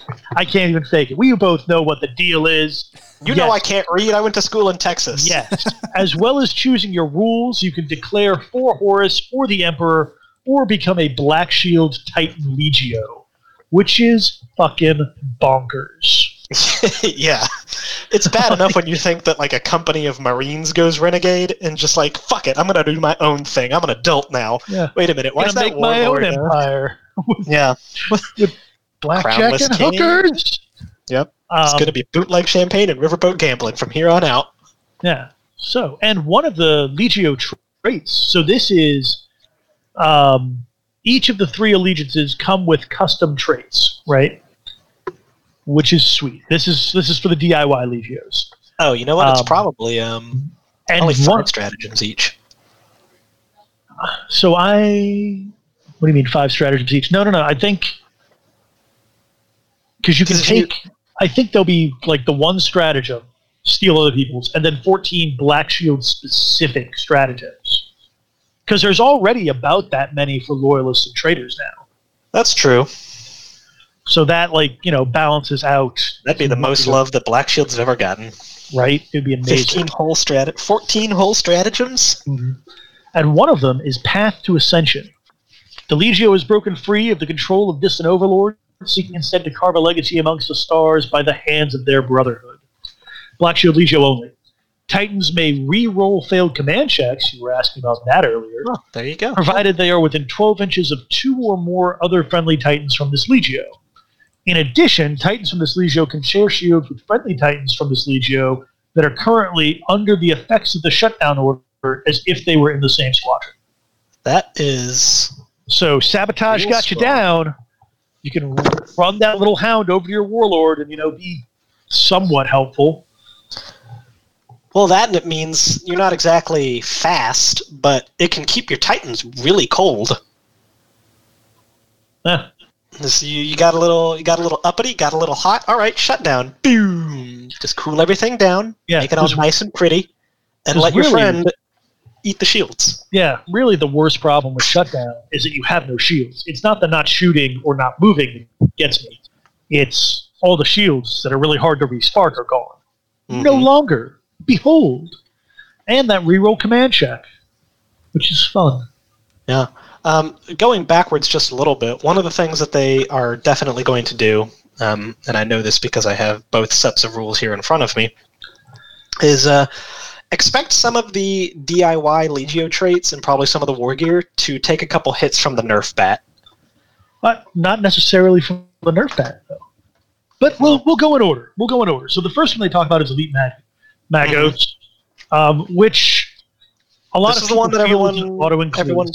I can't even fake it. We both know what the deal is. You know I can't read. I went to school in Texas. Yes. as well as choosing your rules, you can declare for Horus or the Emperor or become a Black Shield Titan Legio, which is fucking bonkers. yeah. It's bad enough when you think that like a company of Marines goes renegade and just like fuck it, I'm gonna do my own thing. I'm an adult now. Yeah. Wait a minute, why is that make my own warlord, empire. Yeah, Blackjack and king. hookers. Yep. it's Um, gonna be bootleg champagne and riverboat gambling from here on out. Yeah. So, and one of the Legio traits. So this is um, each of the three allegiances come with custom traits, right? Which is sweet. This is this is for the DIY Legios. Oh, you know what? It's Um, probably um And only five one, stratagems each. so I, what do you mean five stratagems each? No, no, no. I think because you can if you- take. I think there'll be like the one stratagem, steal other people's, and then fourteen Black Shield specific stratagems. Because there's already about that many for loyalists and traitors now. That's true. So that like you know balances out. That'd be the most love that Black Shields have ever gotten. right? It'd be amazing. Fifteen whole strat, fourteen whole stratagems. Mm-hmm. And one of them is Path to Ascension. The Legio is broken free of the control of distant overlords, seeking instead to carve a legacy amongst the stars by the hands of their brotherhood. Black Shield Legio only. Titans may re-roll failed command checks. You were asking about that earlier. Oh, there you go. provided they are within 12 inches of two or more other friendly Titans from this Legio. In addition, Titans from this Legio can share shields with friendly Titans from this Legio that are currently under the effects of the shutdown order as if they were in the same squadron. That is So sabotage got you down. You can run that little hound over to your warlord and you know be somewhat helpful. well. That it means you're not exactly fast, but it can keep your titans really cold. Eh, This, you, you got a little, you got a little uppity, got a little hot. All right, shut down. Boom. Just cool everything down. Yeah, make it all nice and pretty, and let your really- friend eat the shields. yeah, really the worst problem with shutdown is that you have no shields. It's not the not shooting or not moving that gets me. It's all the shields that are really hard to respark are gone. No Mhm. longer. Behold. And that reroll command check, which is fun. Yeah. Um, going backwards just a little bit, one of the things that they are definitely going to do, um, and I know this because I have both sets of rules here in front of me, is uh, expect some of the DIY Legio traits and probably some of the war gear to take a couple hits from the Nerf bat. But not necessarily from the Nerf bat, though. But we'll we'll go in order. We'll go in order. So the first one they talk about is Elite Mag- Magos, um, which a lot This of is the one that everyone- auto everyone-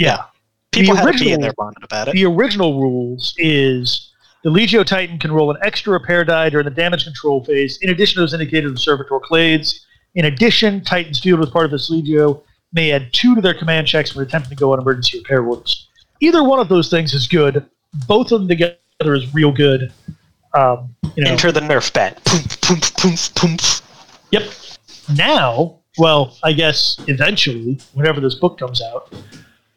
yeah, People The had to be in original- there bonded about it. the original rules is the Legio Titan can roll an extra repair die during the damage control phase, in addition to those indicated in the Servitor Clades. In addition, Titan's field as part of this Legio may add two to their command checks when attempting to go on emergency repair orders. Either one of those things is good. Both of them together is real good. Um, you know, Enter the Nerf bat. Poof, poof, poof, poof. Yep. Now, well, I guess eventually, whenever this book comes out,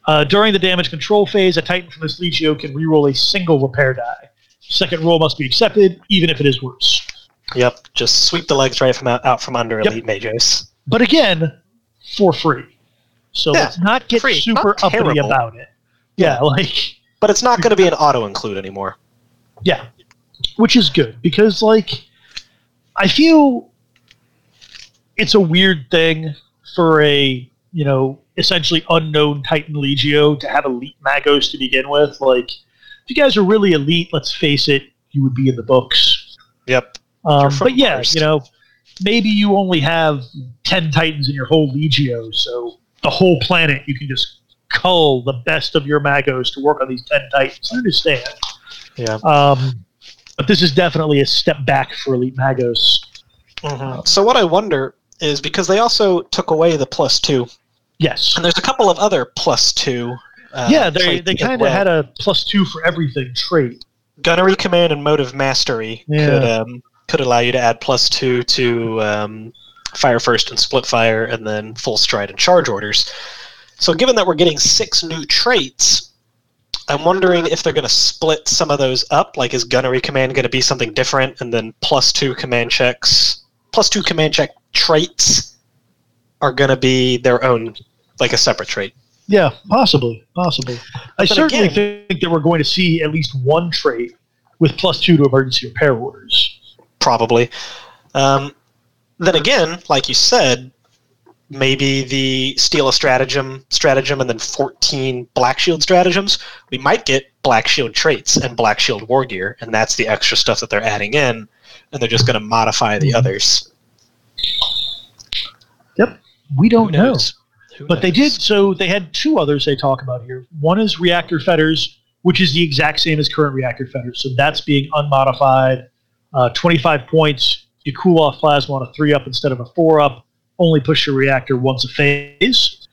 uh, during the damage control phase, a Titan from this Legio can reroll a single repair die. Second roll must be accepted, even if it is worse. Yep, just sweep the legs right from out, out from under Yep. Elite Magos. But again, for free. So Yeah, let's not get free, super not uppity terrible. about it. Yeah, like But it's not going to be an auto include anymore. Yeah, which is good because like I feel it's a weird thing for a you know essentially unknown Titan Legio to have elite Magos to begin with. Like if you guys are really elite, let's face it, you would be in the books. Yep. Um, but yeah, first. you know maybe you only have ten Titans in your whole Legio, so the whole planet you can just cull the best of your Magos to work on these ten Titans. I understand. Yeah. Um, but this is definitely a step back for Elite Magos. Mhm. So what I wonder is because they also took away the plus two, Yes. and there's a couple of other plus two. Uh, yeah, they, they kind of well. had a plus two for everything trait. gunnery command and motive mastery Yeah. could um, could allow you to add plus two to um, fire first and split fire, and then full stride and charge orders. So, given that we're getting six new traits, I'm wondering if they're going to split some of those up. Like, is gunnery command going to be something different, and then plus two command checks, plus two command check traits are going to be their own, like a separate trait. Yeah, possibly, possibly. I certainly again- think that we're going to see at least one trait with plus two to emergency repair orders. probably. Um, then again, like you said, maybe the steal a stratagem, stratagem, and then fourteen black shield stratagems. We might get black shield traits and black shield war gear, and that's the extra stuff that they're adding in, and they're just going to modify the others. Yep, we don't know. But they did. So they had two others they talk about here. One is reactor fetters, which is the exact same as current reactor fetters. So that's being unmodified. Uh, 25 points. You cool off plasma on a three up instead of a four up. Only push your reactor once a phase.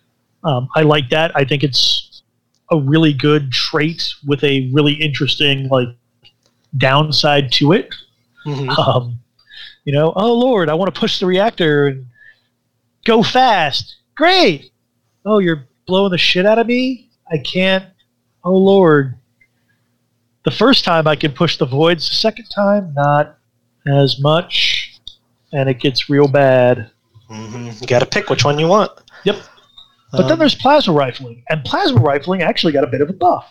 Um, I like that. I think it's a really good trait with a really interesting like downside to it. Mhm. Um, you know, oh Lord, I want to push the reactor and go fast. Great. Oh, you're blowing the shit out of me. I can't. Oh Lord. The first time I can push the voids. The second time, not as much, and it gets real bad. Mhm. You got to pick which one you want. Yep. But then Um, there's plasma rifling, and plasma rifling actually got a bit of a buff.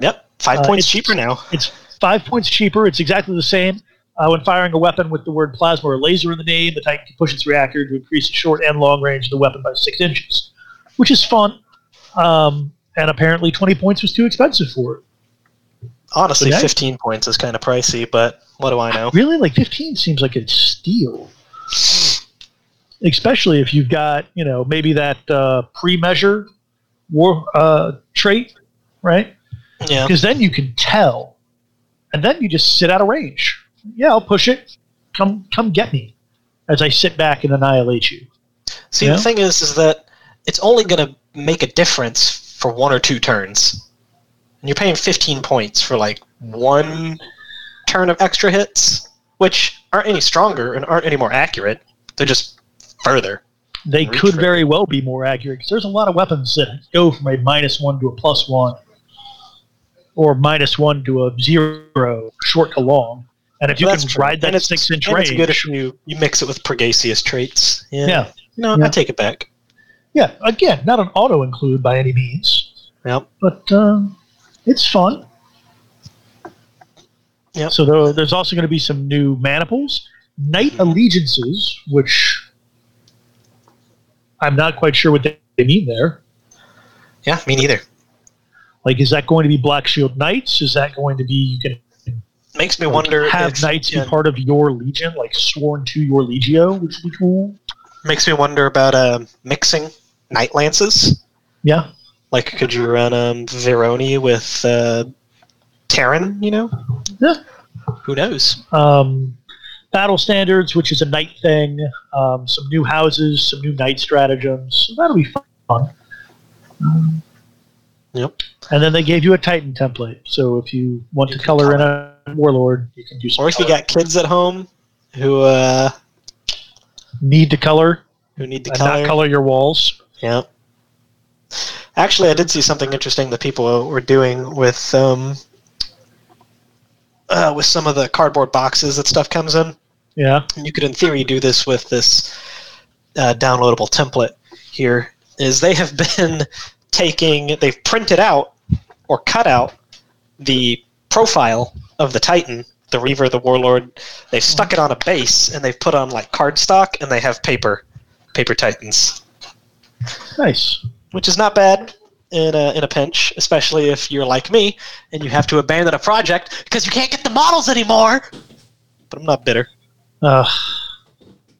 yep, five uh, points cheaper now. It's five points cheaper. It's exactly the same. Uh, when firing a weapon with the word plasma or laser in the name, the Titan can push its reactor to increase the short and long range of the weapon by six inches, which is fun. Um, and apparently, 20 points was too expensive for it. Honestly, Okay. fifteen points is kind of pricey, but what do I know? Really? Like 15 seems like a steal. Especially if you've got, you know, maybe that uh, pre measure war uh, trait, right? Yeah. because then you can tell, and then you just sit out of range. Yeah, I'll push it. Come, come get me, as I sit back and annihilate you. See, the thing is, is that it's only going to make a difference for one or two turns. And you're paying 15 points for like one turn of extra hits, which aren't any stronger and aren't any more accurate. They're just further. They could it. very well be more accurate because there's a lot of weapons that go from a minus one to a plus one, or minus one to a zero, short to long. And if you can true. ride that it's, six inch range, it's good if you, you mix it with Pregasius traits. Yeah. yeah, No, Yeah. I take it back. yeah. Again, not an auto include by any means, Yep. but um, it's fun. Yep. So there, there's also going to be some new maniples, knight allegiances, which I'm not quite sure what they they mean there. Yeah, me neither. Like, is that going to be Black Shield Knights? Is that going to be you can Makes me wonder. have if- knights be part of your legion, like sworn to your legio, which would be cool. makes me wonder about uh, mixing knight lances. Yeah, Like, could you run um, Vyronii with uh, Terryn? You know, yeah. who knows? Um, battle standards, which is a knight thing. Um, some new houses, some new knight stratagems. So that'll be fun. Yep. And then they gave you a Titan template. So if you want You to can color in a Warlord, you can do some. Or if you got kids at home who uh, need to color who need to and color, not color your walls. Yeah. Actually, I did see something interesting that people were doing with um, uh, with some of the cardboard boxes that stuff comes in. Yeah. And you could, in theory, do this with this uh, downloadable template here. Is they have been taking, they've printed out or cut out the profile of the Titan, the Reaver, the Warlord. They've stuck it on a base and they've put on like cardstock and they have paper, paper Titans Nice. which is not bad in a, in a pinch, especially if you're like me and you have to abandon a project because you can't get the models anymore. But I'm not bitter. Ugh.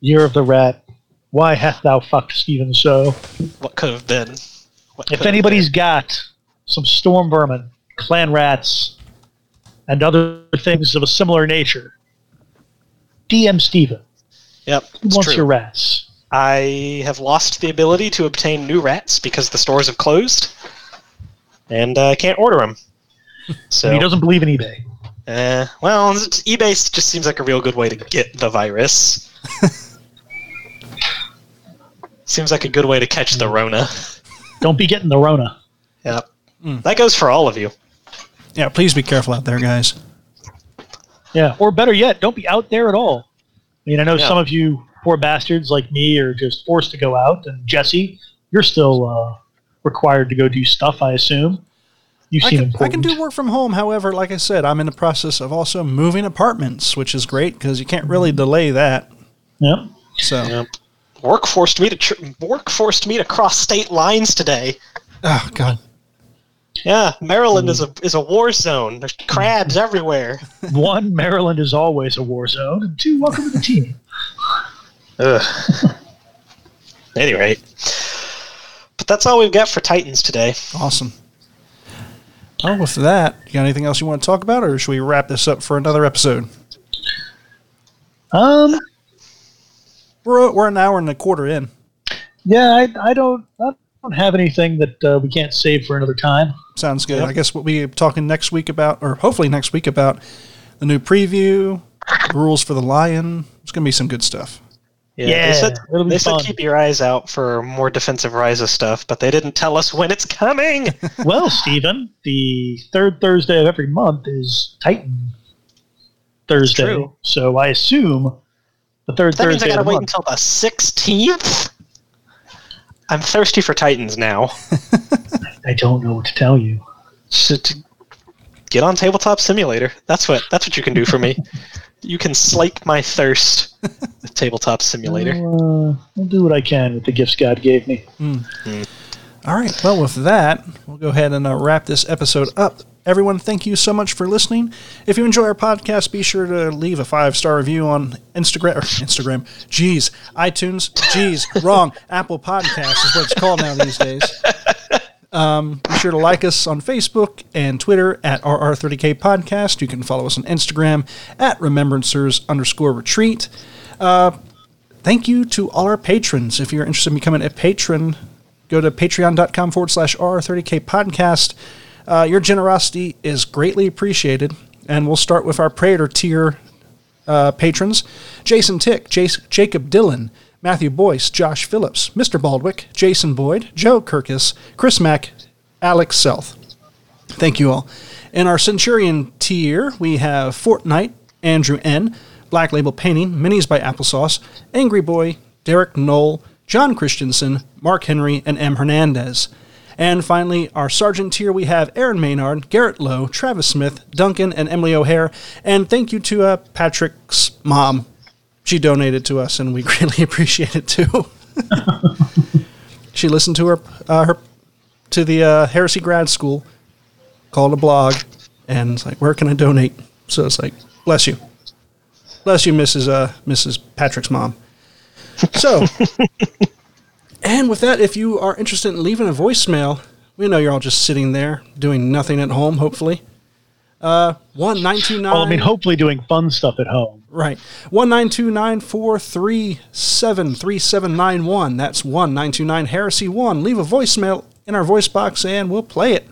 Year of the Rat. Why hast thou fucked Stephen so? What could have been? What If anybody's got some storm vermin, clan rats, and other things of a similar nature, DM Steven. Yep, Who wants true. your rats? I have lost the ability to obtain new rats because the stores have closed, and I can't order them. So, And he doesn't believe in eBay. uh, well, eBay just seems like a real good way to get the virus. seems like a good way to catch the Rona. Don't be getting the Rona. Yep. That goes for all of you. Yeah, please be careful out there, guys. Yeah. Or better yet, don't be out there at all. I mean, I know Yeah. some of you poor bastards like me are just forced to go out, and Jesse, you're still uh, required to go do stuff, I assume. You I seem can, I can do work from home. However, like I said, I'm in the process of also moving apartments, which is great because you can't really delay that. Yeah. So, Yep. Work forced me to tr- work forced me to cross state lines today. oh god, Yeah, Maryland is a is a war zone. There's crabs everywhere. One, Maryland is always a war zone, and two, welcome to the team. Ugh. At any rate, but that's all we've got for Titans today. awesome. Well, with that, you got anything else you want to talk about, or should we wrap this up for another episode? Um, We're we're an hour and a quarter in. yeah, I, I don't, I don't have anything that uh, we can't save for another time. Sounds good. Yep. I guess we'll be talking next week about, or hopefully next week about the new preview, the rules for the lion. It's gonna be some good stuff. Yeah, Yeah, they said, they said keep your eyes out for more Defense of Ryza stuff, but they didn't tell us when it's coming. well, Stephen, the third Thursday of every month is Titan Thursday. true. So I assume the third that means I Thursday gotta wait month. until the sixteenth. I'm thirsty for Titans now. I don't know what to tell you. to, to get on tabletop simulator that's what that's what you can do for me you can slake my thirst with tabletop simulator I'll, uh, I'll do what I can with the gifts God gave me. All right. Well, with that, we'll go ahead and uh, wrap this episode up. Everyone, thank you so much for listening. If you enjoy our podcast, be sure to leave a five star review on Instagram. Instagram. Jeez. iTunes. Jeez. Wrong. Apple Podcast is what it's called now these days. Um, be sure to like us on Facebook and Twitter at RR30K Podcast. You can follow us on Instagram at Remembrancers underscore retreat. Uh, thank you to all our patrons. If you're interested in becoming a patron, go to patreon.com forward slash R30K podcast. Uh, your generosity is greatly appreciated. And we'll start with our Praetor tier uh, patrons Jason Tick, Jace, Jacob Dillon, Matthew Boyce, Josh Phillips, Mr. Baldwick, Jason Boyd, Joe Kirkus, Chris Mack, Alex Selth. Thank you all. In our Centurion tier, we have Fortnite, Andrew N., Black Label Painting, Minis by Applesauce, Angry Boy, Derek Knoll, John Christensen, Mark Henry, and M. Hernandez. And finally, our Sergeant tier, we have Aaron Maynard, Garrett Lowe, Travis Smith, Duncan, and Emily O'Hare. And thank you to uh, Patrick's mom. She donated to us, and we greatly appreciate it too. She listened to her uh, her to the uh, Heresy Grad School, called a blog, and it's like, where can I donate? So it's like, bless you, bless you, Mrs. Uh, Mrs. Patrick's mom. So, and with that, if you are interested in leaving a voicemail, we know you're all just sitting there doing nothing at home. Hopefully, uh, one nine two nine. Well, I mean, hopefully doing fun stuff at home. Right. One nine two nine four three seven three seven nine one. That's one nine two nine Heresy one. Leave a voicemail in our voice box and we'll play it.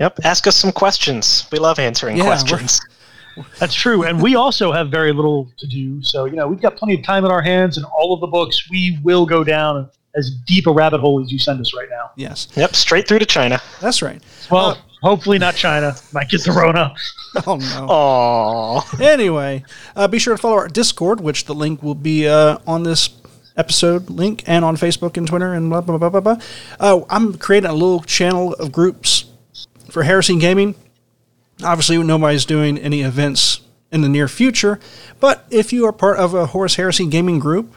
Yep. Ask us some questions. We love answering Yeah, questions. That's true. And we also have very little to do. So, you know, we've got plenty of time in our hands and all of the books. We will go down as deep a rabbit hole as you send us right now. Yes, Yep. Straight through to China. that's right. Well, Uh, hopefully not China. Might get the Rona. oh no. Aww. Anyway, uh, be sure to follow our Discord, which the link will be uh, on this episode link and on Facebook and Twitter and blah blah blah blah blah. Uh, I'm creating a little channel of groups for Heresy Gaming. Obviously, nobody's doing any events in the near future, but if you are part of a Horus Heresy Gaming group,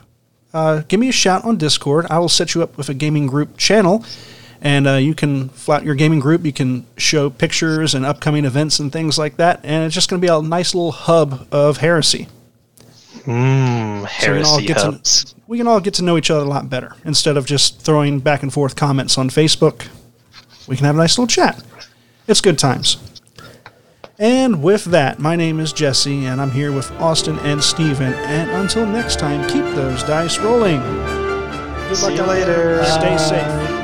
uh, give me a shout on Discord. I will set you up with a gaming group channel, and uh, you can flout your gaming group. You can show pictures and upcoming events and things like that, and it's just going to be a nice little hub of heresy. Mmm. So we can all Heresy get hubs. to we can all get to know each other a lot better instead of just throwing back and forth comments on Facebook. We can have a nice little chat. It's good times. And with that, my name is Jesse, and I'm here with Austin and Steven. And until next time, keep those dice rolling. Good See you out later. Stay safe.